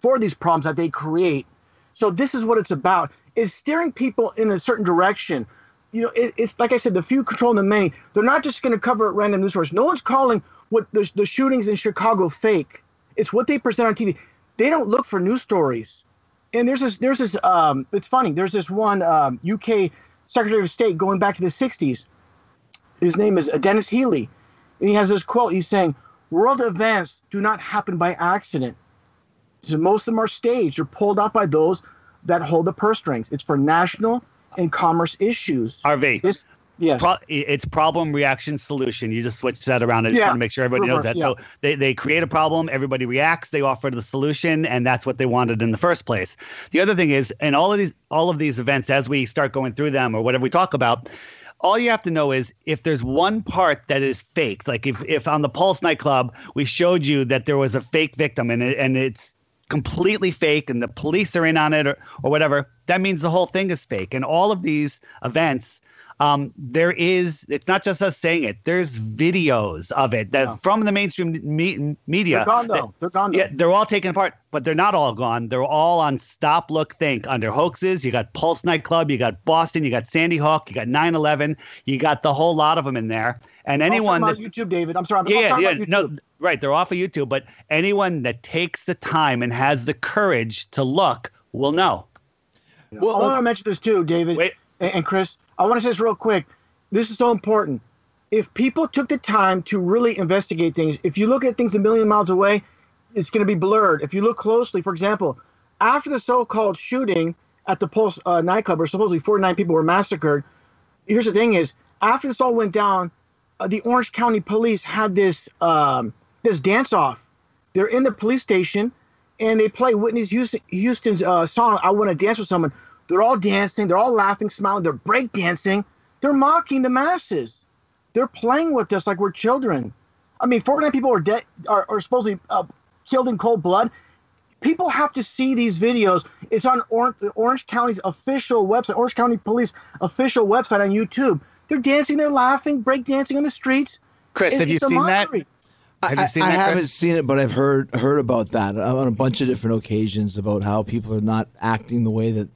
for these problems that they create. So this is what it's about: is steering people in a certain direction. You know, it, it's like I said, the few control the many. They're not just going to cover random news sources. No one's calling what the, the shootings in Chicago fake. It's what they present on TV. They don't look for news stories. And there's this, there's this. Um, it's funny. There's this one um, UK Secretary of State going back to the '60s. His name is Denis Healey, and he has this quote. He's saying, "World events do not happen by accident. So most of them are staged or pulled out by those that hold the purse strings. It's for national and commerce issues. RV. This, yes, Pro- it's problem reaction solution. You just switch that around. I just Yeah. want to make sure everybody knows Reverse, that. So they, they create a problem, everybody reacts, they offer the solution, and that's what they wanted in the first place. The other thing is, in all of these all of these events, as we start going through them or whatever we talk about, all you have to know is if there's one part that is faked, like if if on the Pulse nightclub we showed you that there was a fake victim and it, and it's completely fake and the police are in on it or, or whatever, that means the whole thing is fake. And all of these events, um, there is, it's not just us saying it, there's videos of it that Yeah. from the mainstream me- media. they're gone that- though. They're gone though. yeah, they're all taken apart, but they're not all gone. They're all on Stop, Look, Think under hoaxes. You got Pulse Nightclub, you got Boston, you got Sandy Hook, you got 9 11, you got the whole lot of them in there. And anyone I'm that, talking about YouTube, David. I'm sorry. I'm, I'm yeah, talking yeah, about no, right. They're off of YouTube, but anyone that takes the time and has the courage to look will know. Well, I want to mention this too, David Wait. and, and Chris. I want to say this real quick. This is so important. If people took the time to really investigate things, if you look at things a million miles away, it's going to be blurred. If you look closely, for example, after the so-called shooting at the Pulse uh, nightclub, where supposedly 49 people were massacred, here's the thing: is after this all went down, uh, the Orange County Police had this um, this dance off. They're in the police station, and they play Whitney Houston's uh, song "I Want to Dance with Someone." They're all dancing, they're all laughing, smiling, they're break dancing, they're mocking the masses. They're playing with us like we're children. I mean, 49 people are dead, are, are supposedly uh, killed in cold blood. People have to see these videos. It's on Orange County's official website, Orange County Police official website on YouTube. They're dancing, they're laughing, break dancing on the streets. Chris, It- have you it's a seen that? Have I, you seen I that? haven't Chris? seen it, but I've heard heard about that on a bunch of different occasions about how people are not acting the way that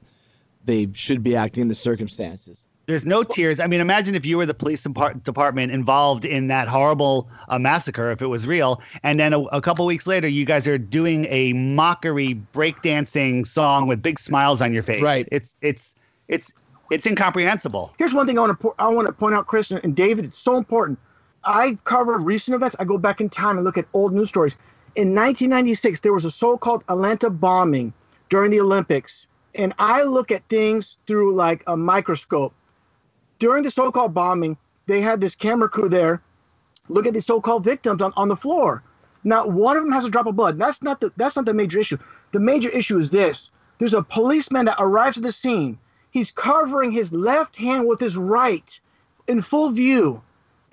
they should be acting in the circumstances. There's no tears. I mean, imagine if you were the police department involved in that horrible uh, massacre, if it was real, and then a, a couple weeks later, you guys are doing a mockery breakdancing song with big smiles on your face. Right. It's it's it's it's incomprehensible. Here's one thing I want to I want to point out, Chris and David. It's so important. I cover recent events. I go back in time and look at old news stories. In 1996, there was a so-called Atlanta bombing during the Olympics, and I look at things through like a microscope. During the so-called bombing, they had this camera crew there. Look at the so-called victims on, on the floor. Not one of them has a drop of blood. That's not the that's not the major issue. The major issue is this: there's a policeman that arrives at the scene. He's covering his left hand with his right in full view,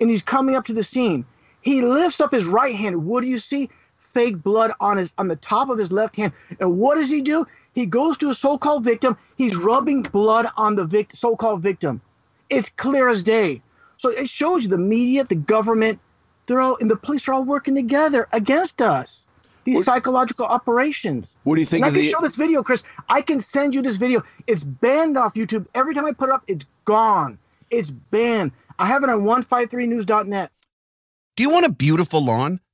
and he's coming up to the scene. He lifts up his right hand. What do you see? Fake blood on his on the top of his left hand. And what does he do? He goes to a so-called victim. He's rubbing blood on the vic- so-called victim. It's clear as day. So it shows you the media, the government, they're all and the police are all working together against us. These psychological operations. What do you think And I can the- show this video, Chris. I can send you this video. It's banned off YouTube. Every time I put it up, it's gone. It's banned. I have it on 153news.net. Do you want a beautiful lawn?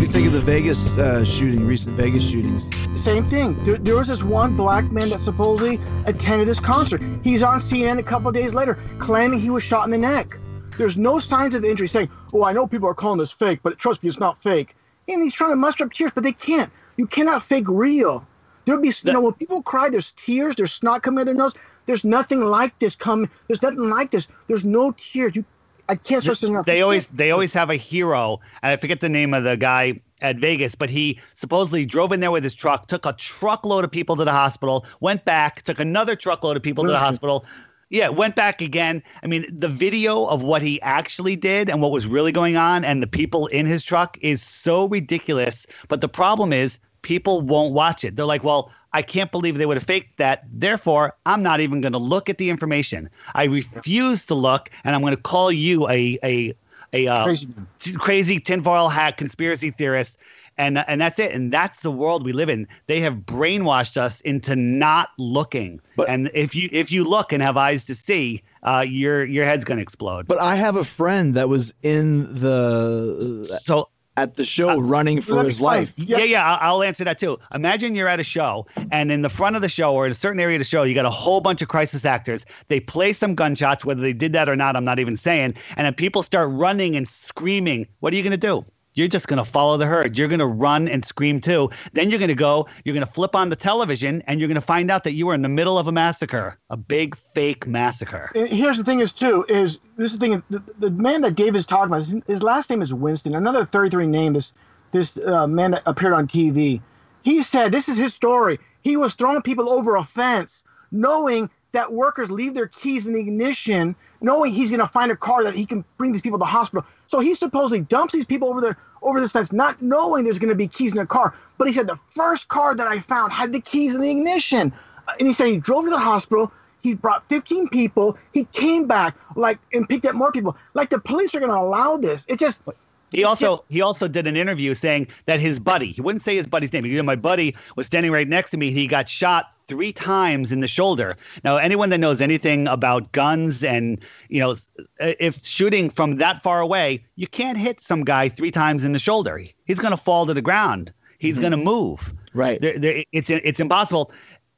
Do you think of the Vegas uh, shooting, recent Vegas shootings? Same thing. There, there was this one black man that supposedly attended this concert. He's on CNN a couple days later claiming he was shot in the neck. There's no signs of injury, saying, "Oh, I know people are calling this fake, but trust me, it's not fake." And he's trying to muster up tears, but they can't. You cannot fake real. There'll be, you know, when people cry, there's tears, there's snot coming out of their nose. There's nothing like this coming. There's nothing like this. There's no tears. You, I can't stress enough. They always they always have a hero, and I forget the name of the guy at Vegas, but he supposedly drove in there with his truck, took a truckload of people to the hospital, went back, took another truckload of people to the hospital. Yeah, went back again. I mean, the video of what he actually did and what was really going on and the people in his truck is so ridiculous. But the problem is people won't watch it. They're like, well, I can't believe they would have faked that. Therefore, I'm not even going to look at the information. I refuse to look, and I'm going to call you a a a uh, Crazy man. t- crazy tinfoil hat conspiracy theorist. And, and that's it. And that's the world we live in. They have brainwashed us into not looking. But- and if you if you look and have eyes to see, uh, your your head's going to explode. But I have a friend that was in the so at the show uh, running for his explain. life. Yeah, yeah, I'll, I'll answer that too. Imagine you're at a show, and in the front of the show or in a certain area of the show, you got a whole bunch of crisis actors. They play some gunshots, whether they did that or not, I'm not even saying. And then people start running and screaming. What are you going to do? You're just going to follow the herd. You're going to run and scream too. Then you're going to go, you're going to flip on the television, and you're going to find out that you were in the middle of a massacre, a big fake massacre. Here's the thing is too is this is the thing the, the man that Dave is talking about his, his last name is Winston another 33 name this this uh, man that appeared on TV he said this is his story he was throwing people over a fence knowing that workers leave their keys in the ignition knowing he's going to find a car that he can bring these people to the hospital so he supposedly dumps these people over the over this fence not knowing there's going to be keys in a car but he said the first car that I found had the keys in the ignition Uh, and he said he drove to the hospital he brought 15 people. He came back like and picked up more people. Like the police are going to allow this. It just He also he also did an interview saying that his buddy, he wouldn't say his buddy's name. Said, my buddy was standing right next to me. He got shot three times in the shoulder. Now, anyone that knows anything about guns and you know, if shooting from that far away, you can't hit some guy three times in the shoulder. He's going to fall to the ground. He's going to mm-hmm. move. Right. There, there, it's it's impossible.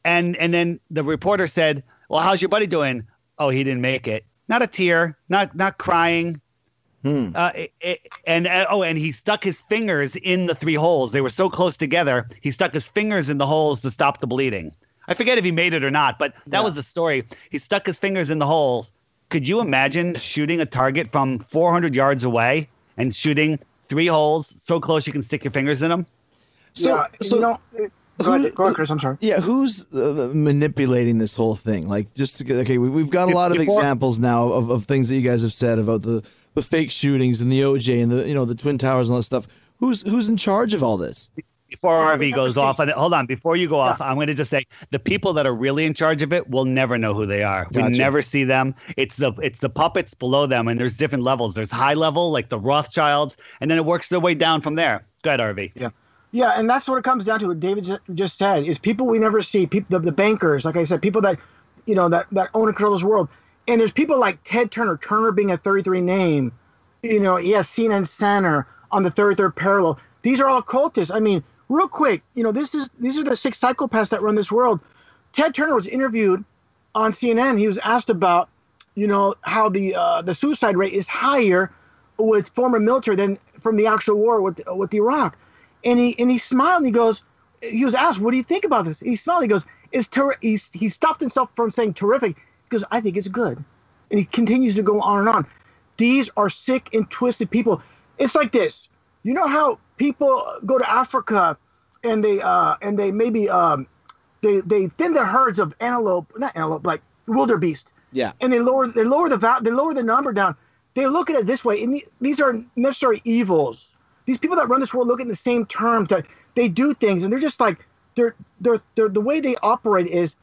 And and then the reporter said, "Well, how's your buddy doing?" Oh, he didn't make it. Not a tear. Not not crying. Uh, it- it- and uh, oh, and he stuck his fingers in the three holes. They were so close together. He stuck his fingers in the holes to stop the bleeding. I forget if he made it or not, but that was the story. He stuck his fingers in the holes. Could you imagine shooting a target from 400 yards away and shooting three holes so close you can stick your fingers in them? So, yeah, so you know, go who- ahead, go ahead, Chris. I'm sorry. Yeah, who's uh, manipulating this whole thing? Like, just to, get- okay, we, we've got a lot of Before- examples now of, of things that you guys have said about the, the fake shootings and the OJ and the you know the twin towers and all that stuff. Who's who's in charge of all this? Before RV goes see- off, and hold on, before you go off, I'm going to just say the people that are really in charge of it will never know who they are. We never see them. It's the it's the puppets below them, and there's different levels. There's high level, like the Rothschilds, and then it works their way down from there. Go ahead, RV. Yeah. Yeah, and that's what it comes down to. What David just said is people we never see. People, the, the bankers, like I said, people that, you know, that that own and control this world. And there's people like Ted Turner. Turner being a 33 name, you know, he has CNN Center on the 33rd parallel. These are all cultists. I mean, real quick, you know, this is these are the six psychopaths that run this world. Ted Turner was interviewed on CNN. He was asked about, you know, how the uh, the suicide rate is higher with former military than from the actual war with with Iraq. And he and he smiled and he goes, he was asked, "What do you think about this?" He smiled. He goes, "It's ter-, he he stopped himself from saying terrific because I think it's good." And he continues to go on and on. These are sick and twisted people. It's like this. You know how people go to Africa and they uh and they maybe um they they thin the herds of antelope, not antelope, like wildebeest Yeah, and they lower they lower the val- they lower the number down. They look at it this way, and these are necessary evils. These people that run this world look at it in the same terms that they do things, and they're just like they're they're they're the way they operate is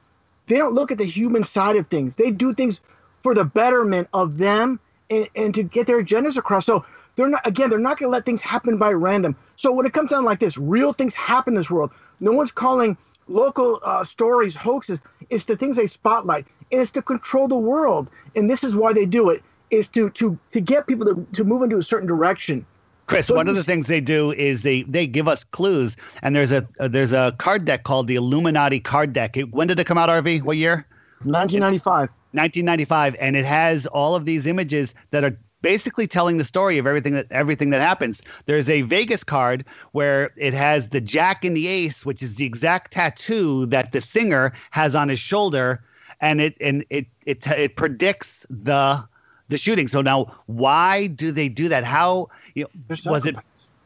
they don't look at the human side of things. They do things for the betterment of them and, and to get their agendas across. So they're not again, they're not going to let things happen by random. So when it comes down like this, real things happen in this world. No one's calling local uh, stories hoaxes. It's the things they spotlight, and it's to control the world. And this is why they do it: is to to to get people to, to move into a certain direction. Chris, So one of the things they do is they they give us clues, and there's a uh, there's a card deck called the Illuminati card deck. It, when did it come out, RV? What year? 1995. 1995, and it has all of these images that are basically telling the story of everything that everything that happens. There's a Vegas card where it has the Jack and the Ace, which is the exact tattoo that the singer has on his shoulder, and it and it it it predicts the the shooting. So now, why do they do that? How you know, was it?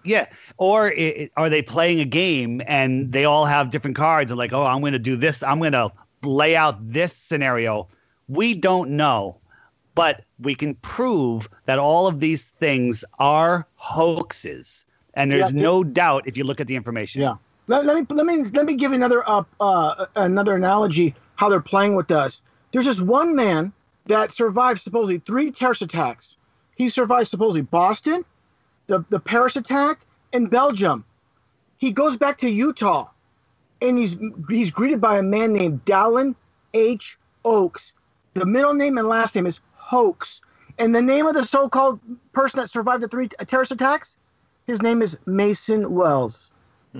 Yeah. Or i i- are they playing a game and they all have different cards and like, oh, I'm going to do this. I'm going to lay out this scenario. We don't know, but we can prove that all of these things are hoaxes. And there's Yeah, no doubt if you look at the information. Yeah. Let, let me let me let me give you another uh, uh another analogy how they're playing with us. There's this one man that survived supposedly three terrorist attacks. He survived supposedly Boston, the the Paris attack, and Belgium. He goes back to Utah, and he's he's greeted by a man named Dallin H. Oaks. The middle name and last name is Hoax, and the name of the so-called person that survived the three terrorist attacks, his name is Mason Wells.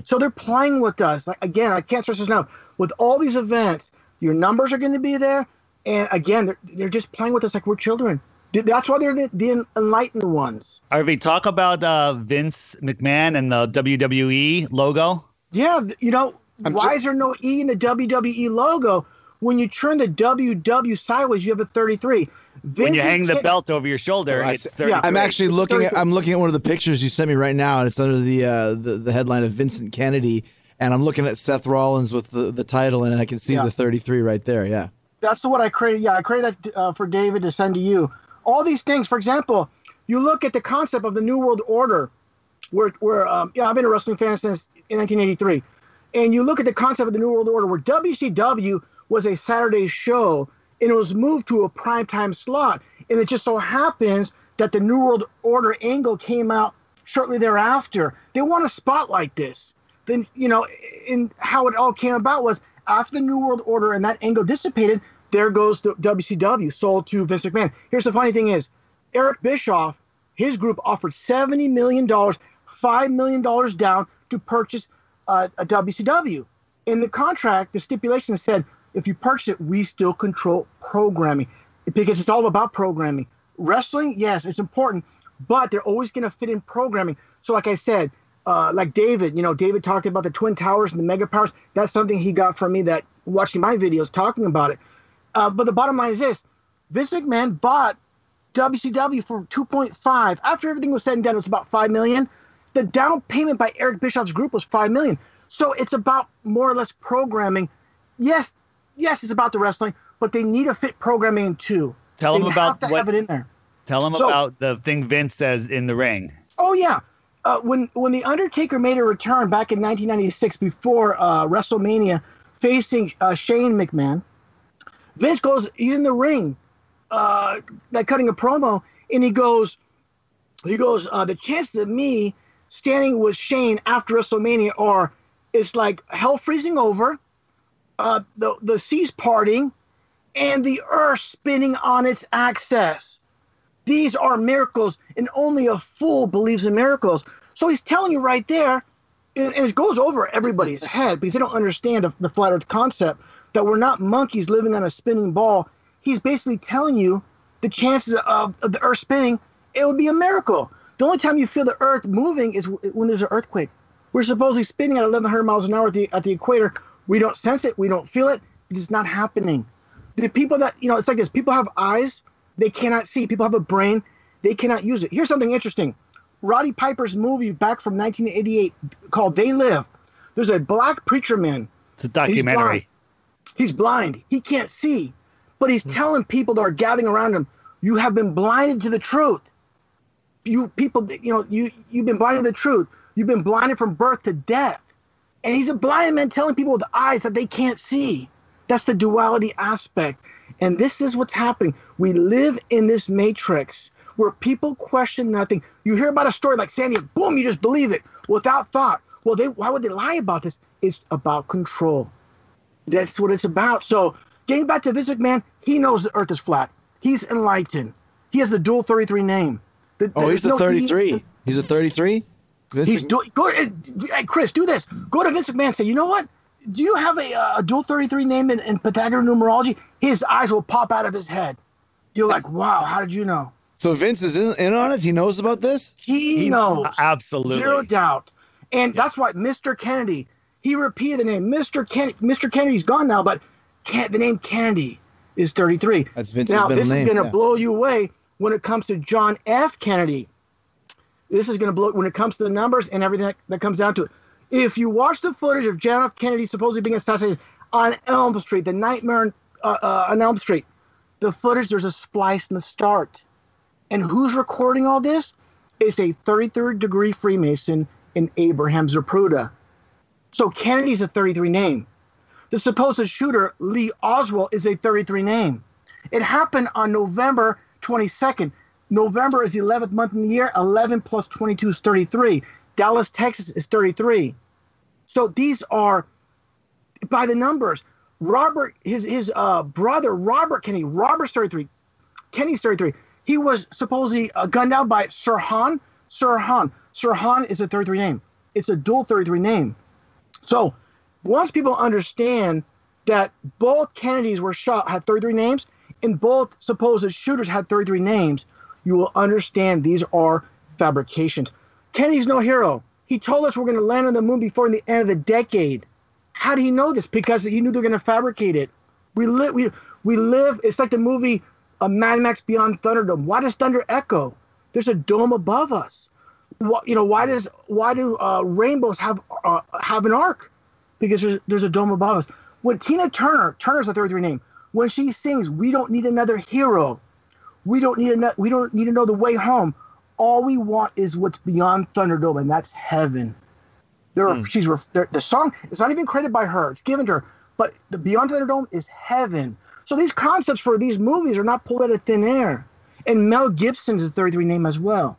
So they're playing with us. Like again, I can't stress this enough. With all these events, your numbers are going to be there, and again, they're, they're just playing with us like we're children. That's why they're the, the enlightened ones. RV, talk about uh, Vince McMahon and the WWE logo. Yeah, you know, why is there no E in the WWE logo? When you turn the WW sideways, you have a 33. When you Vincent hang the Kid- belt over your shoulder, I it's see- 33. Yeah. I'm actually It's looking at I'm looking at one of the pictures you sent me right now, and it's under the uh, the, the headline of Vincent Kennedy, and I'm looking at Seth Rollins with the, the title, and I can see Yeah. the 33 right there. Yeah. That's the what I created. Yeah, I created that uh, for David to send to you. All these things, for example, you look at the concept of the New World Order, where, where um, yeah, I've been a wrestling fan since 1983, and you look at the concept of the New World Order, where WCW was a Saturday show, and it was moved to a primetime slot, and it just so happens that the New World Order angle came out shortly thereafter. They want to spotlight this. Then you know, in how it all came about was after the New World Order and that angle dissipated, there goes the WCW sold to Vince McMahon. Here's the funny thing is, Eric Bischoff, his group offered seventy million dollars, five million dollars down to purchase uh, a WCW. In the contract, the stipulation said if you purchase it, we still control programming because it's all about programming. Wrestling, yes, it's important, but they're always going to fit in programming. So, like I said, uh, like David, you know, David talked about the twin towers and the mega powers. That's something he got from me that watching my videos talking about it. Uh, but the bottom line is this: Vince McMahon bought WCW for 2.5. After everything was said and done, it was about five million. The down payment by Eric Bischoff's group was five million. So it's about more or less programming. Yes, yes, it's about the wrestling, but they need a fit programming too. Tell they them about have to what- have it in there. Tell them So- about the thing Vince says in the ring. Oh yeah, uh, when when the Undertaker made a return back in 1996 before uh, WrestleMania, facing uh, Shane McMahon, Vince goes he's in the ring, uh, like cutting a promo, and he goes, he goes, uh, the chances of me standing with Shane after WrestleMania are it's like hell freezing over, uh, the the seas parting, and the earth spinning on its axis. These are miracles, and only a fool believes in miracles. So he's telling you right there, and it goes over everybody's head because they don't understand the, the flat earth concept that we're not monkeys living on a spinning ball. He's basically telling you the chances of, of the earth spinning, it would be a miracle. The only time you feel the earth moving is when there's an earthquake. We're supposedly spinning at 1,100 miles an hour at the, at the equator. We don't sense it, we don't feel it, it's not happening. The people that you know it's like this. People have eyes. They cannot see. People have a brain. They cannot use it. Here's something interesting. Roddy piper's movie back from 1988 called they live. There's a black preacher man. It's a documentary. He's blind. He can't see. But he's hmm. telling people that are gathering around him you have been blinded to the truth. You people you know you you've been blinded to the truth. You've been blinded from birth to death. And he's a blind man telling people with eyes that they can't see. That's the duality aspect. And this is what's happening. We live in this matrix where people question nothing. You hear about a story like sandy boom you just believe it without thought. Well they why would they lie about this? It's about control that's what it's about. So getting back to Vince man, he knows the Earth is flat. He's enlightened. He has the dual 33 name. The- Oh, he's there's a no- he- 33. He's a 33. Vince He's Mc- doing. Go, eh, hey, Chris, do this. Go to Vince McMahon. and Say, you know what? Do you have a, uh, a dual 33 name in, in Pythagorean numerology? His eyes will pop out of his head. You're like, wow, how did you know? so Vince is in, in on it. He knows about this. He, He- knows. absolutely. Zero doubt. And that's why Mr. Kennedy, he repeated the name. Mr. Kennedy, Mr. Kennedy's gone now, but Ken, the name Kennedy is 33. That's Vince's Now, this name, is going to yeah. blow you away when it comes to John F. Kennedy. This is going to blow when it comes to the numbers and everything that, that comes down to it. If you watch the footage of John F. Kennedy supposedly being assassinated on Elm Street, the nightmare uh, uh, on Elm Street, the footage, there's a splice in the start. And who's recording all this? It's a 33rd degree Freemason in Abraham Zapruder. So Kennedy's a 33 name. The supposed shooter, Lee Oswald, is a 33 name. It happened on November 22nd. November is the 11th month in the year. 11 plus 22 is 33. Dallas, Texas is 33. So these are by the numbers. Robert, his his uh, brother, Robert Kennedy, Robert's 33. Kennedy's 33. He was supposedly uh, gunned down by Sirhan. Sirhan. Sirhan is a 33 name. It's a dual 33 name. So once people understand that both Kennedys were shot, had 33 names, and both supposed shooters had 33 names, you will understand these are fabrications. Kennedy's no hero. He told us we're going to land on the moon before the end of the decade. How do you know this? Because he knew they were going to fabricate it. We live. We we live. It's like the movie uh, Mad Max Beyond Thunderdome. Why does Thunder echo? There's a dome above us. What you know? Why does why do uh, rainbows have uh, have an arc? Because there's, there's a dome above us. When Tina Turner, Turner's a 33 name. When she sings, "We don't need another hero. We don't need another. We don't need to know the way home. All we want is what's beyond Thunderdome, and that's heaven." There are, she's the song. It's not even credited by her. It's given to her. But the Beyond Thunderdome is heaven. So these concepts for these movies are not pulled out of thin air. And Mel Gibson's a 33 name as well.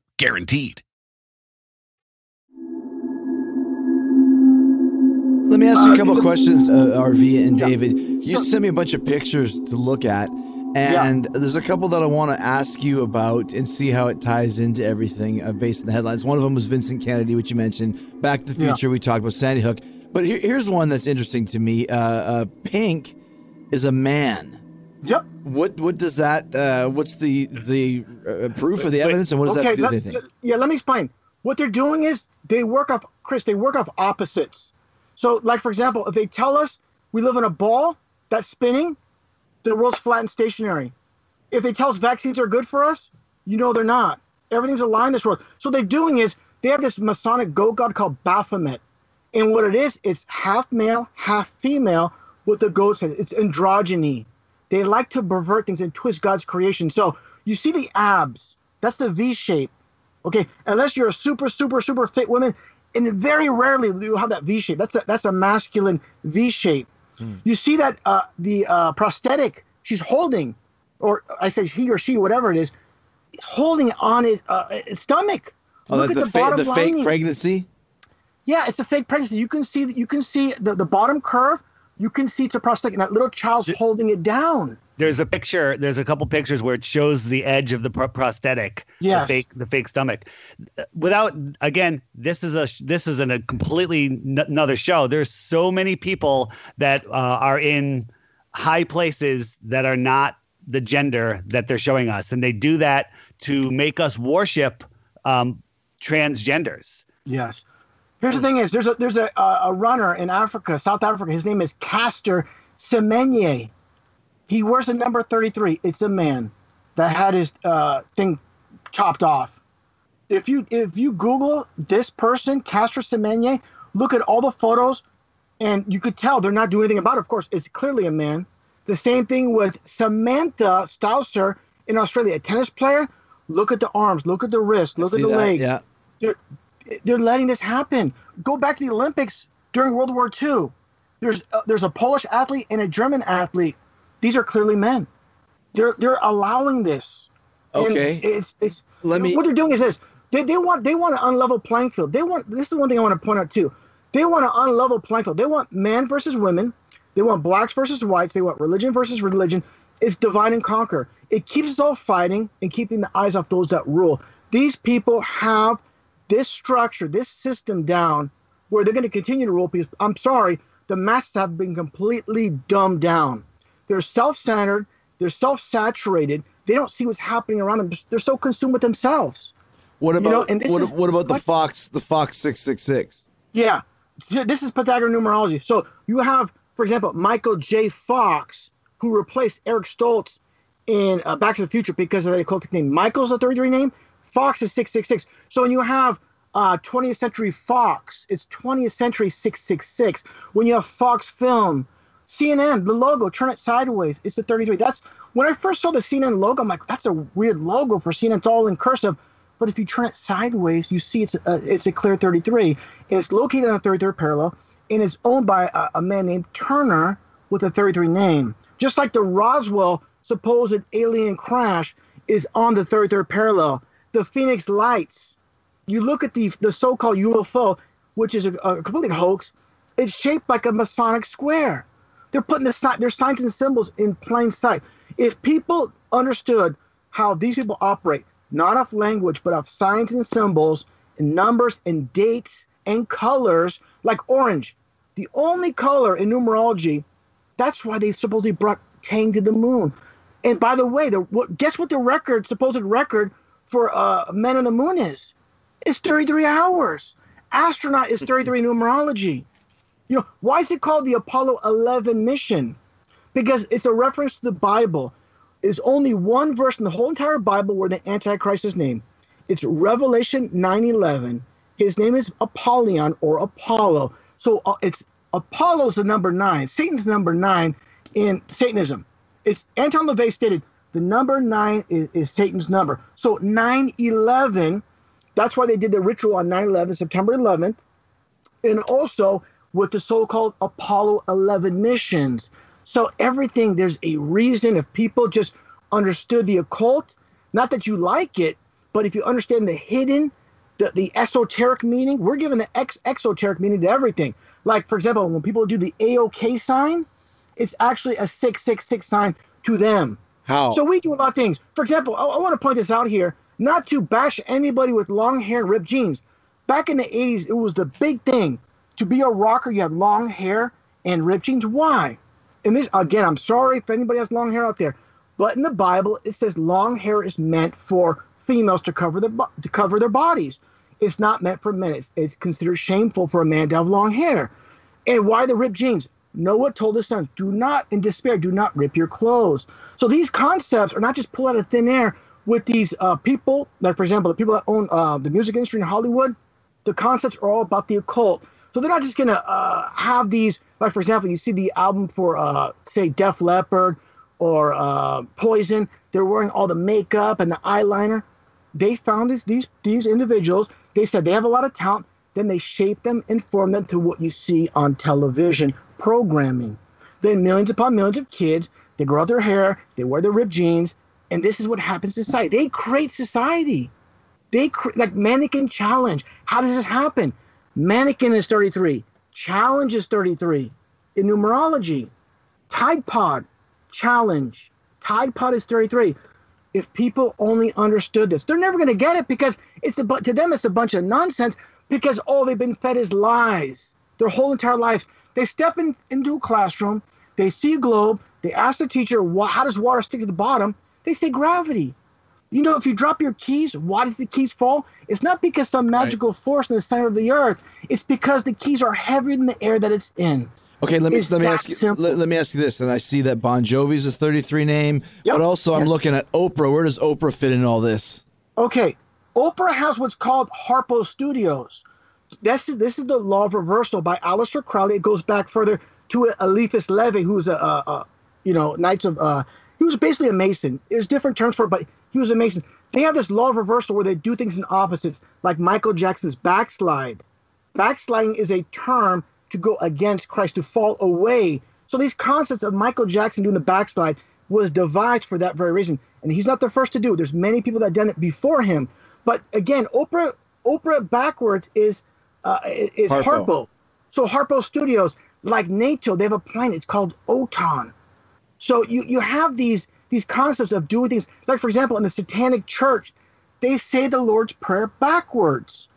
Guaranteed. Let me ask you a couple of questions, uh, RV and David. You sent me a bunch of pictures to look at, and there's a couple that I want to ask you about and see how it ties into everything uh, based on the headlines. One of them was Vincent Kennedy, which you mentioned. Back to the Yeah. Future, we talked about Sandy Hook. But here, here's one that's interesting to me. Uh, uh, Pink is a man. Yep. What what does that? Uh, what's the the uh, proof or the evidence, and what does that do let- anything? yeah, let me explain. What they're doing is they work off Chris. They work off opposites. So, like for example, if they tell us we live in a ball that's spinning, the world's flat and stationary. If they tell us vaccines are good for us, you know they're not. Everything's aligned in this world. So what they're doing is they have this Masonic goat god called Baphomet, and what it is, it's half male, half female with the goat's head. It's androgyny. They like to pervert things and twist God's creation. So you see the abs. That's the V shape. Okay, unless you're a super, super, super fit woman, and very rarely do you have that V shape. That's a that's a masculine V shape. You see that uh, the uh, prosthetic she's holding, or I say he or she, whatever it is, holding on his, uh, his stomach. Oh, Look like at the, the, fa- the fake pregnancy. Yeah, it's a fake pregnancy. You can see that. You can see the, the bottom curve. You can see it's a prosthetic, and that little child's holding it down. There's a picture. There's a couple pictures where it shows the edge of the pro- prosthetic, Yes. the fake, the fake stomach. Without again, this is a this is an, a completely n- another show. There's so many people that uh, are in high places that are not the gender that they're showing us, and they do that to make us worship um, transgenders. Yes. Here's the thing: is there's a there's a a runner in Africa, South Africa. His name is Caster Semenya. He wears a number 33. It's a man that had his uh, thing chopped off. If you if you Google this person, Caster Semenya, look at all the photos, and you could tell they're not doing anything about it. Of course, it's clearly a man. The same thing with Samantha Stosur in Australia, a tennis player. Look at the arms, look at the wrist, look at the that? legs Yeah. they're they're letting this happen. Go back to the Olympics during World War II. There's uh, there's a Polish athlete and a German athlete. These are clearly men. They're they're allowing this. And Okay. it's it's Let me- what they're doing is this. They, they want they want an unlevel playing field. They want this is one thing I want to point out too. They want an unlevel playing field. They want man versus women. They want blacks versus whites. They want religion versus religion. It's divide and conquer. It keeps us all fighting and keeping the eyes off those that rule. These people have this structure, this system down where they're going to continue to rule I'm sorry, the masses have been completely dumbed down. They're self centered, they're self saturated. They don't see what's happening around them. They're so consumed with themselves. What know, about and this what, is- what about the Fox the Fox six six six? Yeah, this is Pythagorean numerology. So you have, for example, Michael J. Fox, who replaced Eric Stoltz in uh, Back to the Future because of the occultic name. Michael's the 33 name. Fox is 666. So when you have uh, 20th Century Fox, it's 20th Century 666. When you have Fox Film, CNN, the logo, turn it sideways, it's the 33. That's when I first saw the CNN logo. I'm like, that's a weird logo for CNN. It's all in cursive. But if you turn it sideways, you see it's a, it's a clear 33. And it's located on the 33rd parallel, and it's owned by a, a man named Turner with a 33 name. Just like the Roswell supposed alien crash is on the 33rd parallel. The Phoenix Lights, you look at the the so-called UFO, which is a, a complete hoax. It's shaped like a Masonic square. They're putting the their signs and symbols in plain sight. If people understood how these people operate, not off language, but off signs and symbols, and numbers and dates and colors, like orange, the only color in numerology. That's why they supposedly brought Tang to the moon. And by the way, the guess what the record, supposed record for uh, Men on the Moon is? It's 33 hours. Astronaut is 33 numerology. You know, why is it called the Apollo 11 mission? Because it's a reference to the Bible. There's only one verse in the whole entire Bible where the Antichrist is named. It's Revelation 9:11. His name is Apollyon or Apollo. So uh, it's Apollo's the number nine. Satan's number nine in Satanism. It's Anton LaVey stated the number nine is, is Satan's number. So 911, that's why they did the ritual on 9/11, September 11th, and also with the so-called Apollo 11 missions. So everything there's a reason. If people just understood the occult, not that you like it, But if you understand the hidden, the, the esoteric meaning, we're giving the ex- exoteric meaning to everything. Like, for example, when people do the AOK sign, it's actually a 666 sign to them. How? So we do a lot of things. For example, I, I want to point this out here, not to bash anybody with long hair ripped jeans. Back in the 80s, it was the big thing. To be a rocker, you have long hair and ripped jeans. Why? And this, again, I'm sorry if anybody has long hair out there, but in the Bible, it says long hair is meant for females to cover their, to cover their bodies. It's not meant for men. It's, it's considered shameful for a man to have long hair. And why the ripped jeans? Noah told his sons, do not, in despair, do not rip your clothes. So these concepts are not just pulled out of thin air with these uh, people, like, for example, the people that own uh, the music industry in Hollywood. The concepts are all about the occult. So they're not just going to uh, have these, like, for example, you see the album for, uh, say, Def Leppard or uh, Poison. They're wearing all the makeup and the eyeliner. They found this, these, these individuals, they said they have a lot of talent. Then they shape them and form them to what you see on television programming. Then millions upon millions of kids, they grow out their hair, they wear their ripped jeans, and this is what happens to society. They create society. They cre- like mannequin challenge. How does this happen? Mannequin is 33. Challenge is 33. In numerology, Tide Pod, challenge. Tide Pod is 33. If people only understood this, they're never going to get it because it's a bu- to them it's a bunch of nonsense because all they've been fed is lies their whole entire lives. They step in, into a classroom, they see a globe, they ask the teacher, "Wha- how does water stick to the bottom? They say gravity. You know, if you drop your keys, why does the keys fall? It's not because some magical force in the center of the earth. It's because the keys are heavier than the air that it's in. Okay, let me It's let me ask you let, let me ask you this. And I see that Bon Jovi's a 33 name, Yep, but also I'm looking at Oprah. Where does Oprah fit in all this? Okay, Oprah has what's called Harpo Studios. This is this is the law of reversal by Aleister Crowley. It goes back further to Eliphas Levi, who's a, a, a you know Knights of uh, he was basically a Mason. There's different terms for it, but he was a Mason. They have this law of reversal where they do things in opposites, like Michael Jackson's backslide. Backsliding is a term to go against Christ, to fall away. So these concepts of Michael Jackson doing the backslide was devised for that very reason. And he's not the first to do it. There's many people that done it before him. But again, Oprah Oprah backwards is uh, is Harpo. Harpo. So Harpo Studios, like NATO, they have a planet. It's called Oton. So you you have these these concepts of doing things. Like for example, in the Satanic Church, they say the Lord's Prayer backwards.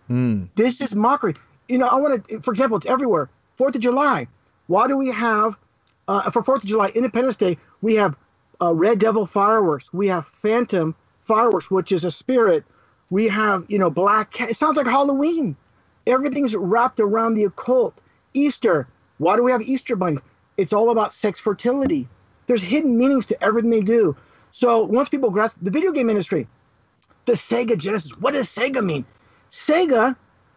This is mockery. You know, I want to, for example, it's everywhere. Fourth of July. Why do we have, uh, for Fourth of July, Independence Day, we have uh, Red Devil fireworks. We have Phantom fireworks, which is a spirit. We have, you know, Black Cat. It sounds like Halloween. Everything's wrapped around the occult. Easter. Why do we have Easter bunnies? It's all about sex fertility. There's hidden meanings to everything they do. So once people grasp the video game industry, the Sega Genesis. What does Sega mean? Sega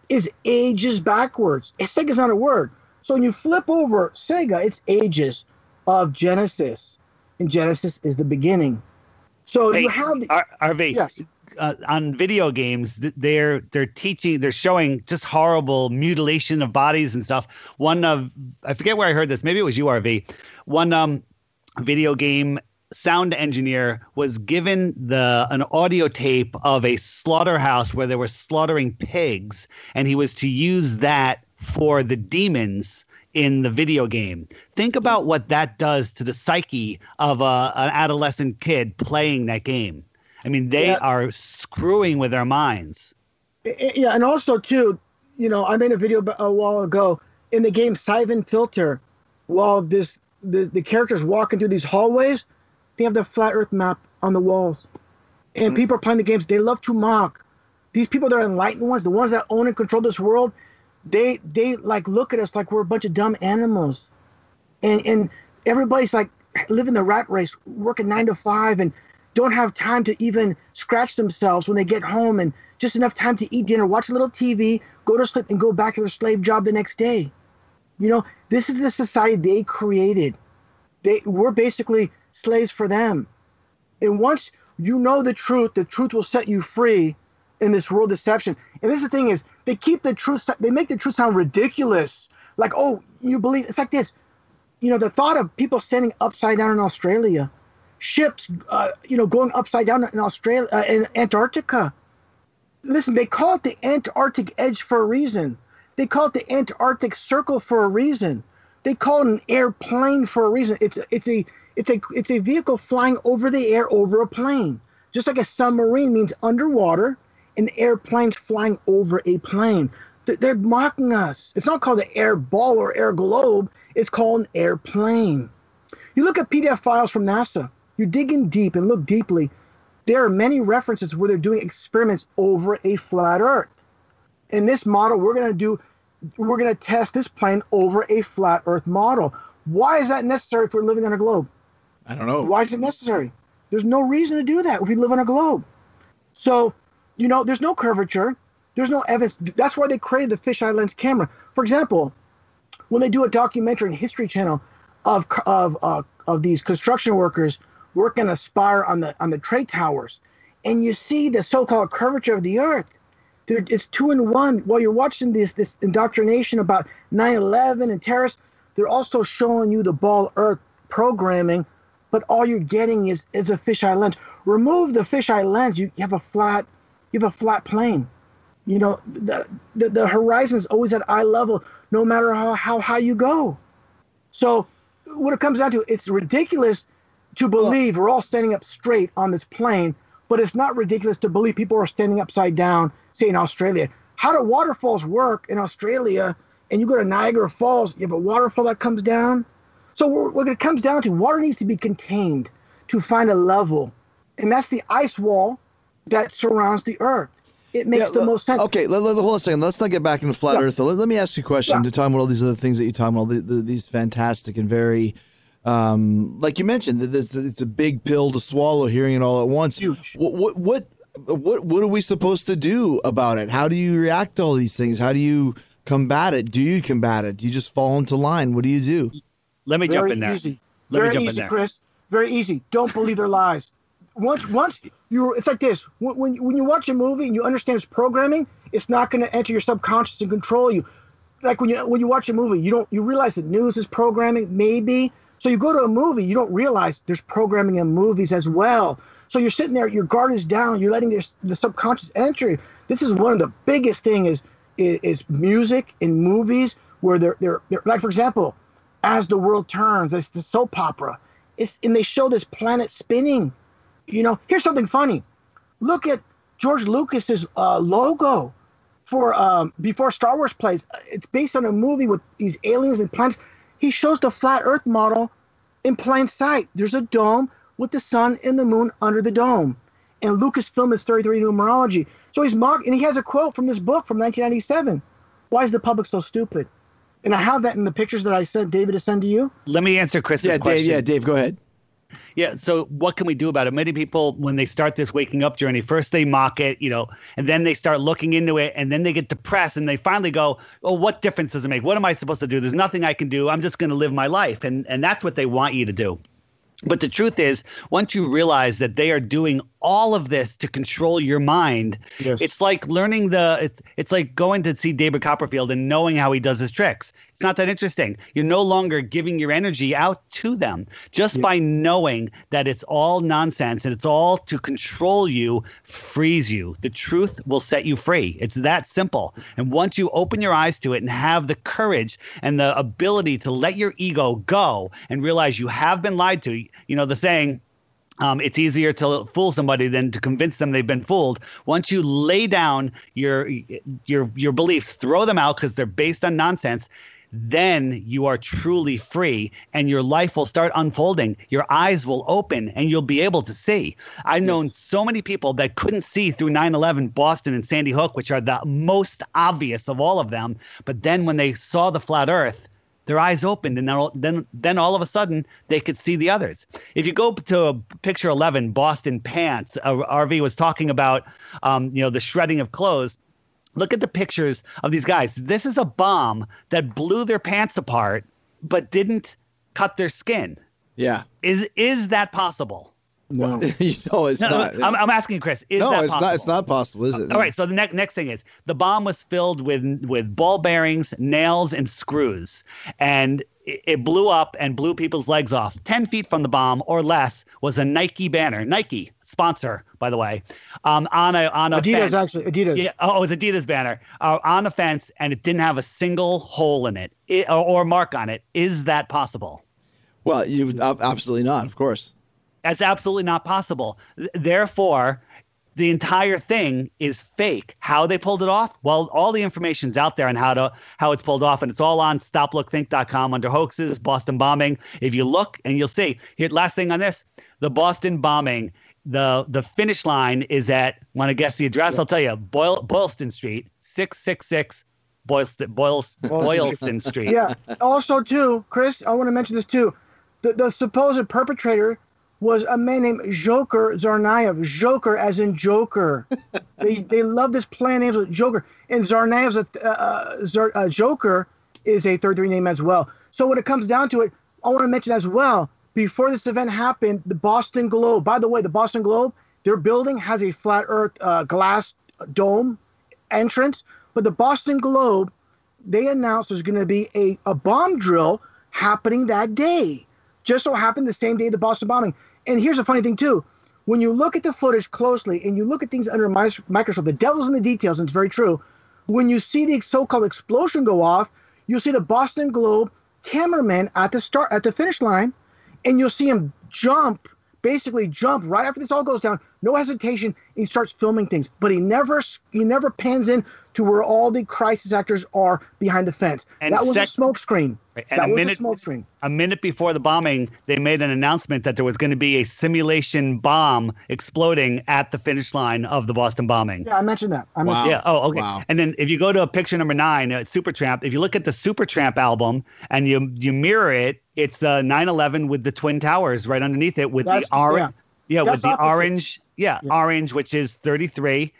is ages backwards. Sega's not a word. So when you flip over Sega, it's ages of Genesis. And Genesis is the beginning. So Hey, you have the, RV, Yes. Uh, on video games, they're they're teaching, they're showing just horrible mutilation of bodies and stuff. One of I forget where I heard this. Maybe it was urv One um, video game sound engineer was given the an audio tape of a slaughterhouse where they were slaughtering pigs, and he was to use that for the demons in the video game. Think about what that does to the psyche of a, an adolescent kid playing that game. I mean, they Yeah. are screwing with their minds. yeah, and also too, you know, I made a video a while ago in the game Siphon Filter. While this the, the characters walking through these hallways, they have the flat Earth map on the walls, and mm. people are playing the games. They love to mock these people. that are enlightened ones, the ones that own and control this world. They they like look at us like we're a bunch of dumb animals, and and everybody's like living the rat race, working nine to five, and don't have time to even scratch themselves when they get home, and just enough time to eat dinner, watch a little TV, go to sleep, and go back to their slave job the next day. You know, this is the society they created. They we're basically slaves for them. And once you know the truth, the truth will set you free in this world deception. And this is the thing is they keep the truth they make the truth sound ridiculous. Like, oh, you believe it's like this. You know, the thought of people standing upside down in Australia, ships, uh, you know, going upside down in Australia, uh, in Antarctica. listen, they call it the Antarctic edge for a reason. They call it the Antarctic Circle for a reason. They call it an airplane for a reason. It's it's a it's a it's a vehicle flying over the air over a plane. Just like a submarine means underwater, an airplane's flying over a plane. They're mocking us. It's not called an air ball or air globe. It's called an airplane. You look at PDF files from NASA. You dig in deep and look deeply. There are many references where they're doing experiments over a flat Earth. In this model, we're going to do, we're going to test this plane over a flat Earth model. Why is that necessary if we're living on a globe? I don't know. Why is it necessary? There's no reason to do that if we live on a globe. So, you know, there's no curvature. There's no evidence. That's why they created the fisheye lens camera. For example, when they do a documentary on History Channel of of uh, of these construction workers working a spire on the on the trade towers, and you see the so-called curvature of the Earth. There, it's two in one. While you're watching this this indoctrination about 9/11 and terrorists, they're also showing you the ball Earth programming, but all you're getting is is a fisheye lens. Remove the fisheye lens, you, you have a flat you have a flat plane. You know the the, the horizon is always at eye level, no matter how, how high you go. So what it comes down to, it's ridiculous to believe we're all standing up straight on this plane, but it's not ridiculous to believe people are standing upside down, say in Australia. How do waterfalls work in Australia? And you go to Niagara Falls, you have a waterfall that comes down. So what it comes down to, water needs to be contained to find a level, and that's the ice wall that surrounds the Earth. It makes Yeah, the le- most sense. Okay, let, let- hold on a second. Let's not get back into flat Yeah. Earth. Let, let me ask you a question Yeah. to talk about all these other things that you talk about, all the, the, these fantastic and very, um, like you mentioned, that it's, it's a big pill to swallow. Hearing it all at once. Huge. What, what what what what are we supposed to do about it? How do you react to all these things? How do you combat it? Do you combat it? Do you just fall into line? What do you do? Let me jump in there. easy. Let me Very jump in there. Chris. Very easy. Don't believe their lies. Once, once you, it's like this. When, when, when you watch a movie and you understand its programming, it's not going to enter your subconscious and control you. Like when you when you watch a movie, you don't you realize that news is programming, maybe. So you go to a movie, you don't realize there's programming in movies as well. So you're sitting there, your guard is down, you're letting this, the subconscious enter. This is one of the biggest thing is is, is music in movies where they're, they're they're like for example, as the world turns, it's the soap opera. It's and they show this planet spinning. You know, here's something funny. Look at George Lucas's uh, logo for um, before Star Wars plays. It's based on a movie with these aliens and planets. He shows the flat Earth model in plain sight. There's a dome with the sun and the moon under the dome. And Lucasfilm is 33 numerology. So he's mock, and he has a quote from this book from 1997. Why is the public so stupid? And I have that in the pictures that I sent David to send to you. Let me answer Chris's Yeah, question. Dave. Yeah, Dave. Go ahead. Yeah. So what can we do about it? Many people, when they start this waking up journey, first they mock it, you know, and then they start looking into it, and then they get depressed, and they finally go, "Oh, what difference does it make? What am I supposed to do? There's nothing I can do. I'm just going to live my life," and and that's what they want you to do. But the truth is, once you realize that they are doing all of this to control your mind, Yes. it's like learning the. It's, it's like going to see David Copperfield and knowing how he does his tricks. It's not that interesting. You're no longer giving your energy out to them just by knowing that it's all nonsense and it's all to control you, frees you. The truth will set you free. It's that simple. And once you open your eyes to it and have the courage and the ability to let your ego go and realize you have been lied to, you know, the saying, um, it's easier to fool somebody than to convince them they've been fooled. Once you lay down your your your beliefs, throw them out because they're based on nonsense. Then you are truly free, and your life will start unfolding. Your eyes will open, and you'll be able to see. I've known so many people that couldn't see through 9/11, Boston, and Sandy Hook, which are the most obvious of all of them. But then when they saw the flat Earth, their eyes opened and then all, then then all of a sudden they could see the others. If you go to picture 11, Boston pants, uh, RV was talking about um, you know the shredding of clothes. Look at the pictures of these guys. This is a bomb that blew their pants apart but didn't cut their skin. Yeah. Is is that possible? No. you know, it's No, not. I'm, I'm asking you, Chris. Is no, that it's possible? not. It's not possible, is it? All right. So the next next thing is the bomb was filled with with ball bearings, nails, and screws, and it, it blew up and blew people's legs off. Ten feet from the bomb or less was a Nike banner. Nike, sponsor, by the way, um, on a on a Adidas fence. actually. Adidas. Yeah, oh, it was Adidas banner uh, on a fence, and it didn't have a single hole in it, it or, or mark on it. Is that possible? Well, you absolutely not. Of course. That's absolutely not possible. Therefore, the entire thing is fake. How they pulled it off? Well, all the information's out there on how to how it's pulled off, and it's all on stoplookthink.com under hoaxes, Boston bombing. If you look and you'll see. Here, last thing on this, the Boston bombing. The the finish line is at want to guess the address? I'll tell you, Boyle, Boylston Street, six six six Boylston Boyles, Boylston Street. Yeah. Also, too, Chris, I want to mention this too. The, the supposed perpetrator was a man named Joker Tsarnaev. Joker, as in Joker. they they love this plan name with Joker. And Tsarnaev's a uh, Zar, uh, Joker is a third degree name as well. So when it comes down to it, I want to mention as well. Before this event happened, the Boston Globe. By the way, the Boston Globe, their building has a flat Earth uh, glass dome entrance, but the Boston Globe they announced there's going to be a, a bomb drill happening that day. Just so happened the same day the Boston bombing. And here's a funny thing too. When you look at the footage closely and you look at things under mis- microscope, the devil's in the details, and it's very true. When you see the so-called explosion go off, you'll see the Boston Globe cameraman at the start at the finish line, and you'll see him jump, basically jump right after this all goes down, no hesitation. He starts filming things, but he never he never pans in to where all the crisis actors are behind the fence. And that was a sec- smoke screen. And that a was minute- a smoke screen. a minute before the bombing, they made an announcement that there was going to be a simulation bomb exploding at the finish line of the Boston bombing. Yeah, I mentioned that. I Wow. mentioned Yeah. Oh, okay. Wow. And then if you go to picture number nine, uh, Supertramp, if you look at the Supertramp album and you you mirror it, it's the 911 with the twin towers right underneath it with That's- the orange. Yeah, with the opposite. orange. Yeah, orange, which is 33.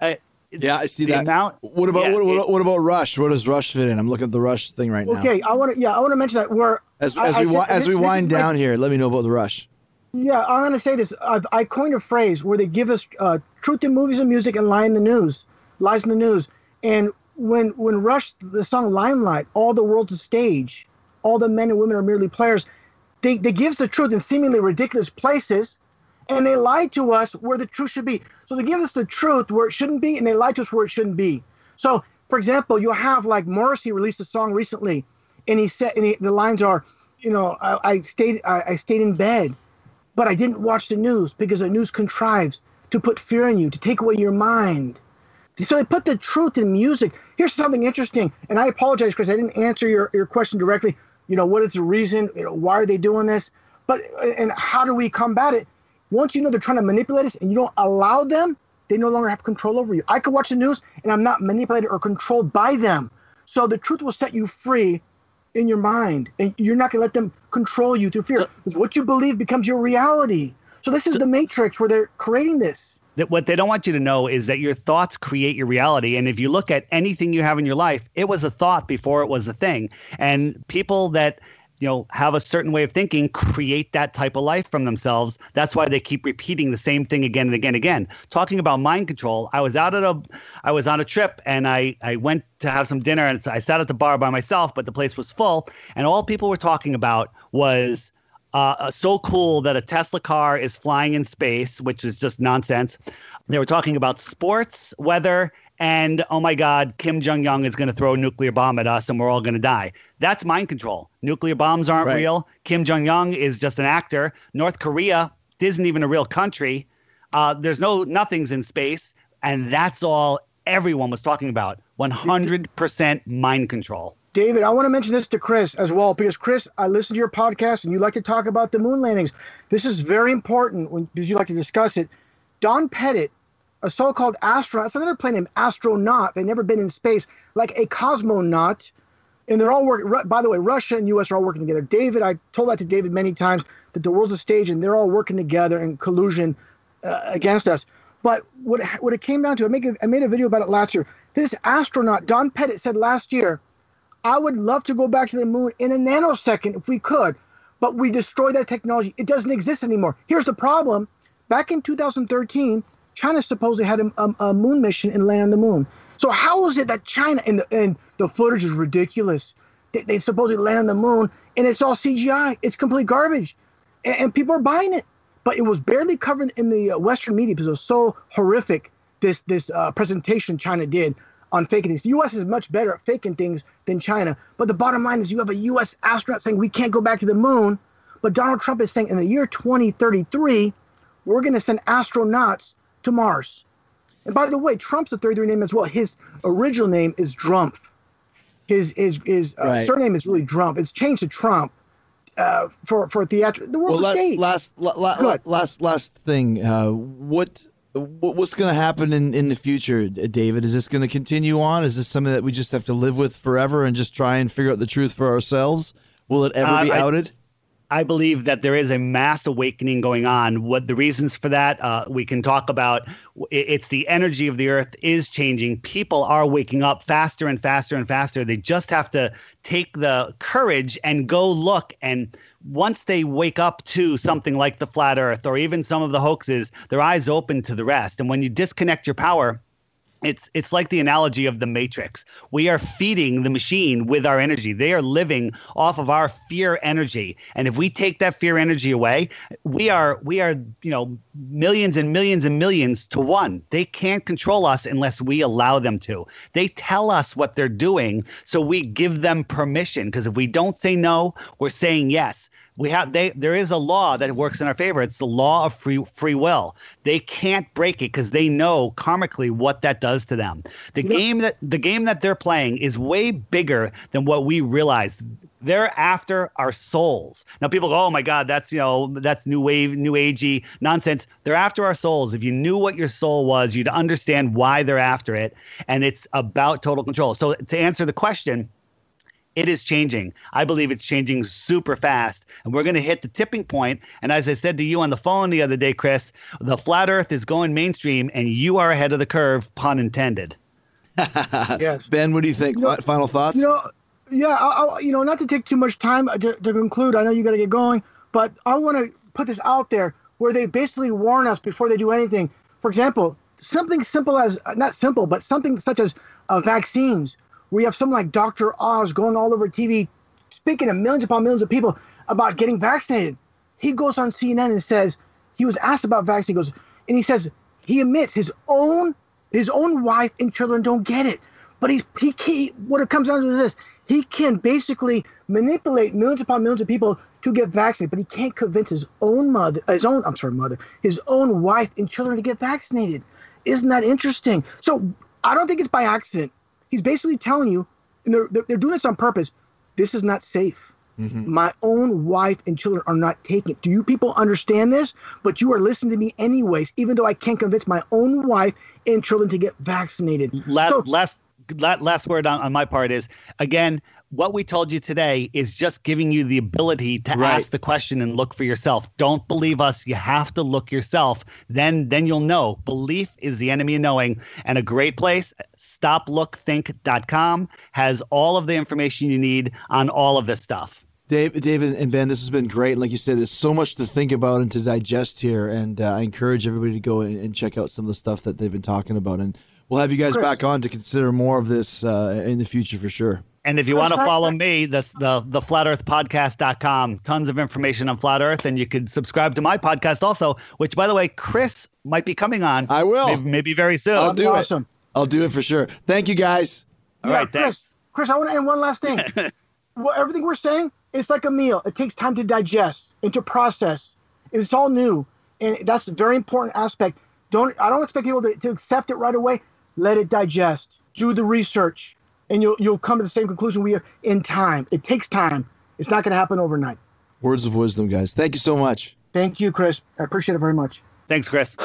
Uh, Yeah, I see the that. amount- what about yeah, what, what, it- what about Rush? What does Rush fit in? I'm looking at the Rush thing right now. Okay, I want to. Yeah, I want to mention that where As, as I we said- as we wind is like- down here, let me know about the Rush. Yeah, I'm gonna say this. I've, I coined a phrase where they give us uh, truth in movies and music and lie in the news, lies in the news. And when when Rush the song Limelight, all the world's a stage, all the men and women are merely players. They they give us the truth in seemingly ridiculous places, and they lie to us where the truth should be. So they give us the truth where it shouldn't be, and they lie to us where it shouldn't be. So, for example, you'll have like Morrissey released a song recently, and he said, and he, the lines are, you know, I, I stayed I, I stayed in bed but I didn't watch the news because the news contrives to put fear in you, to take away your mind. So they put the truth in music. Here's something interesting, and I apologize, Chris. I didn't answer your, your question directly. You know, what is the reason? You know, why are they doing this? But and how do we combat it? Once you know they're trying to manipulate us, and you don't allow them, they no longer have control over you. I could watch the news, and I'm not manipulated or controlled by them. So the truth will set you free in your mind, and you're not going to let them control you through fear. Because what you believe becomes your reality. So this is the matrix where they're creating this. that what they don't want you to know is that your thoughts create your reality and if you look at anything you have in your life it was a thought before it was a thing and people that you know have a certain way of thinking create that type of life from themselves. That's why they keep repeating the same thing again and again and again. Talking about mind control i was out at a i was on a trip and i i went to have some dinner and i sat at the bar by myself but the place was full. And all people were talking about was uh, so cool that a Tesla car is flying in space, which is just nonsense. They were talking about sports, weather, and oh my God, Kim Jong Un is going to throw a nuclear bomb at us and we're all going to die. That's mind control. Nuclear bombs aren't Right. real. Kim Jong Un is just an actor. North Korea isn't even a real country. Uh, there's no nothings in space, and that's all everyone was talking about. 100% mind control. David, I want to mention this to Chris as well because Chris, I listened to your podcast and you like to talk about the moon landings. This is very important when, because you like to discuss it. Don Pettit, a so-called astronaut, it's another plane named astronaut. They've never been in space, like a cosmonaut, and they're all working. By the way, Russia and U.S. are all working together. David, I told that to David many times that the world's a stage and they're all working together in collusion uh, against us. But what what it came down to, I make a, I made a video about it last year. This astronaut, Don Pettit, said last year, I would love to go back to the moon in a nanosecond if we could, but we destroyed that technology. It doesn't exist anymore. Here's the problem: back in 2013, China supposedly had a, a, a moon mission and land on the moon. So how is it that China and the and the footage is ridiculous? They, they supposedly land on the moon and it's all CGI. It's complete garbage, and, and people are buying it. but it was barely covered in the uh, Western media because it was so horrific. This this uh, presentation China did on faking things. The U.S. is much better at faking things than China. But the bottom line is, you have a U.S. astronaut saying we can't go back to the moon, but Donald Trump is saying in the year 2033 we're going to send astronauts to Mars. And by the way, Trump's a 33 name as well. His original name is Drumpf. His his his uh, Right. surname is really Drumpf. It's changed to Trump uh, for for theatrical. The world's Well, a la- stage. last, la- la- Good. last, last thing. Uh, what, what, what's going to happen in, in the future, David? Is this going to continue on? Is this something that we just have to live with forever and just try and figure out the truth for ourselves? Will it ever Uh, be I- outed? I believe that there is a mass awakening going on. What the reasons for that uh, we can talk about. It's the energy of the earth is changing. People are waking up faster and faster and faster. They just have to take the courage and go look. And once they wake up to something like the flat earth or even some of the hoaxes, their eyes open to the rest. And when you disconnect your power, it's it's like the analogy of the matrix. We are feeding the machine with our energy. They are living off of our fear energy. And if we take that fear energy away we are we are you know millions and millions and millions to one. They can't control us unless we allow them to. They tell us what they're doing so we give them permission. Because if we don't say no we're saying yes we have they there is a law that works in our favor. It's the law of free free will. They can't break it because they know karmically what that does to them. The game that the game that they're playing is way bigger than what we realize they're after our souls. Now people go oh my god that's you know that's new wave new agey nonsense. They're after our souls. If you knew what your soul was you'd understand why they're after it and it's about total control. So to answer the question it is changing. I believe it's changing super fast. And we're going to hit the tipping point. And as I said to you on the phone the other day, Chris, the flat earth is going mainstream and you are ahead of the curve, pun intended. yes. Ben, what do you think? Fi- Final thoughts? You know, yeah, I, I, you know, not to take too much time uh, to, to conclude. I know you got to get going, but I want to put this out there where they basically warn us before they do anything. For example, something simple as uh, not simple, but something such as uh, vaccines, where you have someone like Dr. Oz going all over TV, speaking to millions upon millions of people about getting vaccinated. He goes on CNN and says he was asked about vaccine. He goes and he says he admits his own his own wife and children don't get it. But he's he, he what it comes down to is this: he can basically manipulate millions upon millions of people to get vaccinated, but he can't convince his own mother, his own I'm sorry, mother, his own wife and children to get vaccinated. Isn't that interesting? So I don't think it's by accident. He's basically telling you, and they're they're, they're doing this on purpose. This is not safe. Mm-hmm. My own wife and children are not taking it. Do you people understand this? But you are listening to me anyways, even though I can't convince my own wife and children to get vaccinated. Last, So- last, la- last word on, on my part is again, what we told you today is just giving you the ability to Right. ask the question and look for yourself. Don't believe us. You have to look yourself. Then, then you'll know. Belief is the enemy of knowing. And a great place, stoplookthink.com, has all of the information you need on all of this stuff. Dave, David and Ben, this has been great. And like you said, there's so much to think about and to digest here. And uh, I encourage everybody to go and, and check out some of the stuff that they've been talking about. And we'll have you guys back on to consider more of this uh, in the future for sure. And if you want to follow me, the the the flatearthpodcast.com, tons of information on flat earth and you could subscribe to my podcast also, which by the way, Chris might be coming on. I will. Maybe, maybe very soon. I'll do awesome. it. I'll do it for sure. Thank you guys. All Yeah, right, Chris, thanks. Chris, I want to end one last thing. well, everything we're saying, it's like a meal. It takes time to digest and to process. It's all new, and that's a very important aspect. Don't I don't expect people to, to accept it right away. Let it digest. Do the research, and you'll you'll come to the same conclusion we are in time. It takes time. It's not going to happen overnight. Words of wisdom, guys. Thank you so much. Thank you, Chris. I appreciate it very much. Thanks, Chris.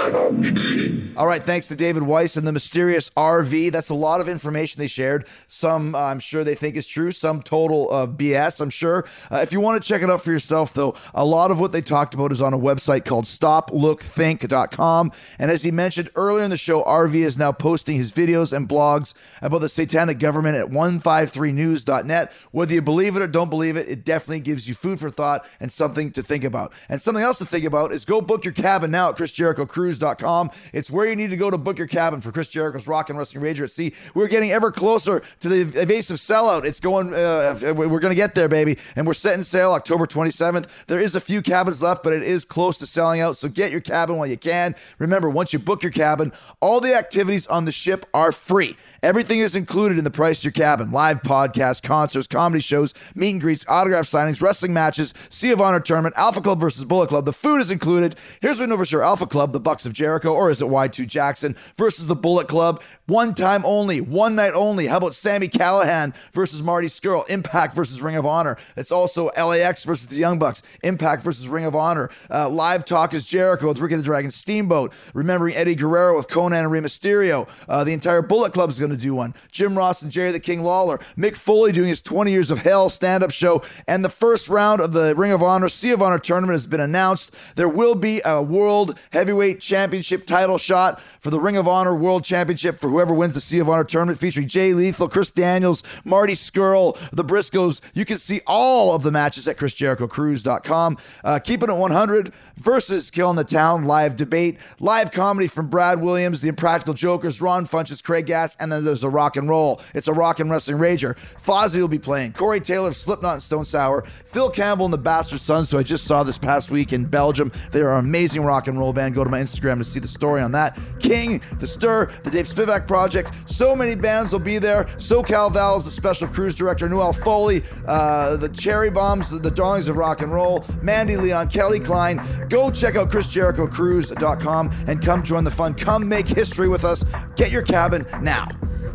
All right, thanks to David Weiss and the mysterious RV. That's a lot of information they shared. Some uh, I'm sure they think is true, some total uh, BS, I'm sure. Uh, if you want to check it out for yourself, though, a lot of what they talked about is on a website called stoplookthink.com. And as he mentioned earlier in the show, RV is now posting his videos and blogs about the satanic government at 153news.net. Whether you believe it or don't believe it, it definitely gives you food for thought and something to think about. And something else to think about is go book your cabin now at Chris ChrisJerichoCruise.com. It's where you need to go to book your cabin for Chris Jericho's Rock and Wrestling Rager at Sea. We're getting ever closer to the evasive sellout. It's going, uh, we're going to get there, baby. And we're setting sail October 27th. There is a few cabins left, but it is close to selling out. So get your cabin while you can. Remember, once you book your cabin, all the activities on the ship are free. Everything is included in the price of your cabin live podcasts, concerts, comedy shows, meet and greets, autograph signings, wrestling matches, Sea of Honor tournament, Alpha Club versus Bullet Club. The food is included. Here's what we know for sure Alpha Club, the Bucks of Jericho, or is it Y2 Jackson versus the Bullet Club? One time only, one night only. How about Sami Callihan versus Marty Scurll? Impact versus Ring of Honor. It's also LAX versus the Young Bucks. Impact versus Ring of Honor. Uh, live Talk is Jericho with Ricky the Dragon Steamboat. Remembering Eddie Guerrero with Konnan and Rey Mysterio. Uh, the entire Bullet Club is going to do one. Jim Ross and Jerry the King Lawler. Mick Foley doing his 20 Years of Hell stand up show. And the first round of the Ring of Honor, Sea of Honor tournament has been announced. There will be a World Heavyweight Championship title shot for the Ring of Honor World Championship for whoever wins the Sea of Honor tournament featuring Jay Lethal, Chris Daniels, Marty Scurll, the Briscoes. You can see all of the matches at ChrisJerichoCruise.com. Uh, keeping it 100 versus Killing the Town live debate, live comedy from Brad Williams, The Impractical Jokers, Ron Funches, Craig Gass, and then there's a rock and roll. It's a rock and wrestling rager. Fozzy will be playing. Corey Taylor of Slipknot and Stone Sour. Phil Campbell and the Bastard Sons, who I just saw this past week in Belgium. They are an amazing rock and roll band. Go to my Instagram to see the story on that. King, The Stir, The Dave Spivak Project. So many bands will be there. SoCal Val is the special cruise director. Noelle Foley, uh, the Cherry Bombs, the, the Darlings of Rock and Roll, Mandy Leon, Kelly Klein. Go check out ChrisJerichoCruise.com and come join the fun. Come make history with us. Get your cabin now.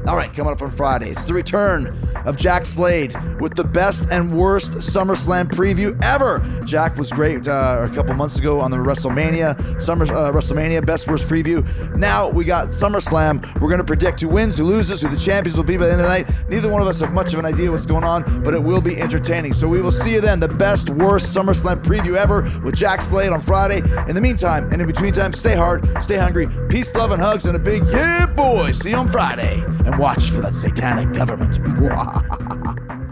All right, coming up on Friday, it's the return of Jack Slade with the best and worst SummerSlam preview ever. Jack was great uh, a couple months ago on the WrestleMania Summer uh, WrestleMania best worst preview. Now we got SummerSlam. We're going to predict who wins, who loses, who the champions will be by the end of the night. Neither one of us have much of an idea what's going on, but it will be entertaining. So we will see you then. The best worst SummerSlam preview ever with Jack Slade on Friday. In the meantime, and in between time, stay hard, stay hungry, peace, love, and hugs, and a big yeah, boy. See you on Friday and watch for that satanic government.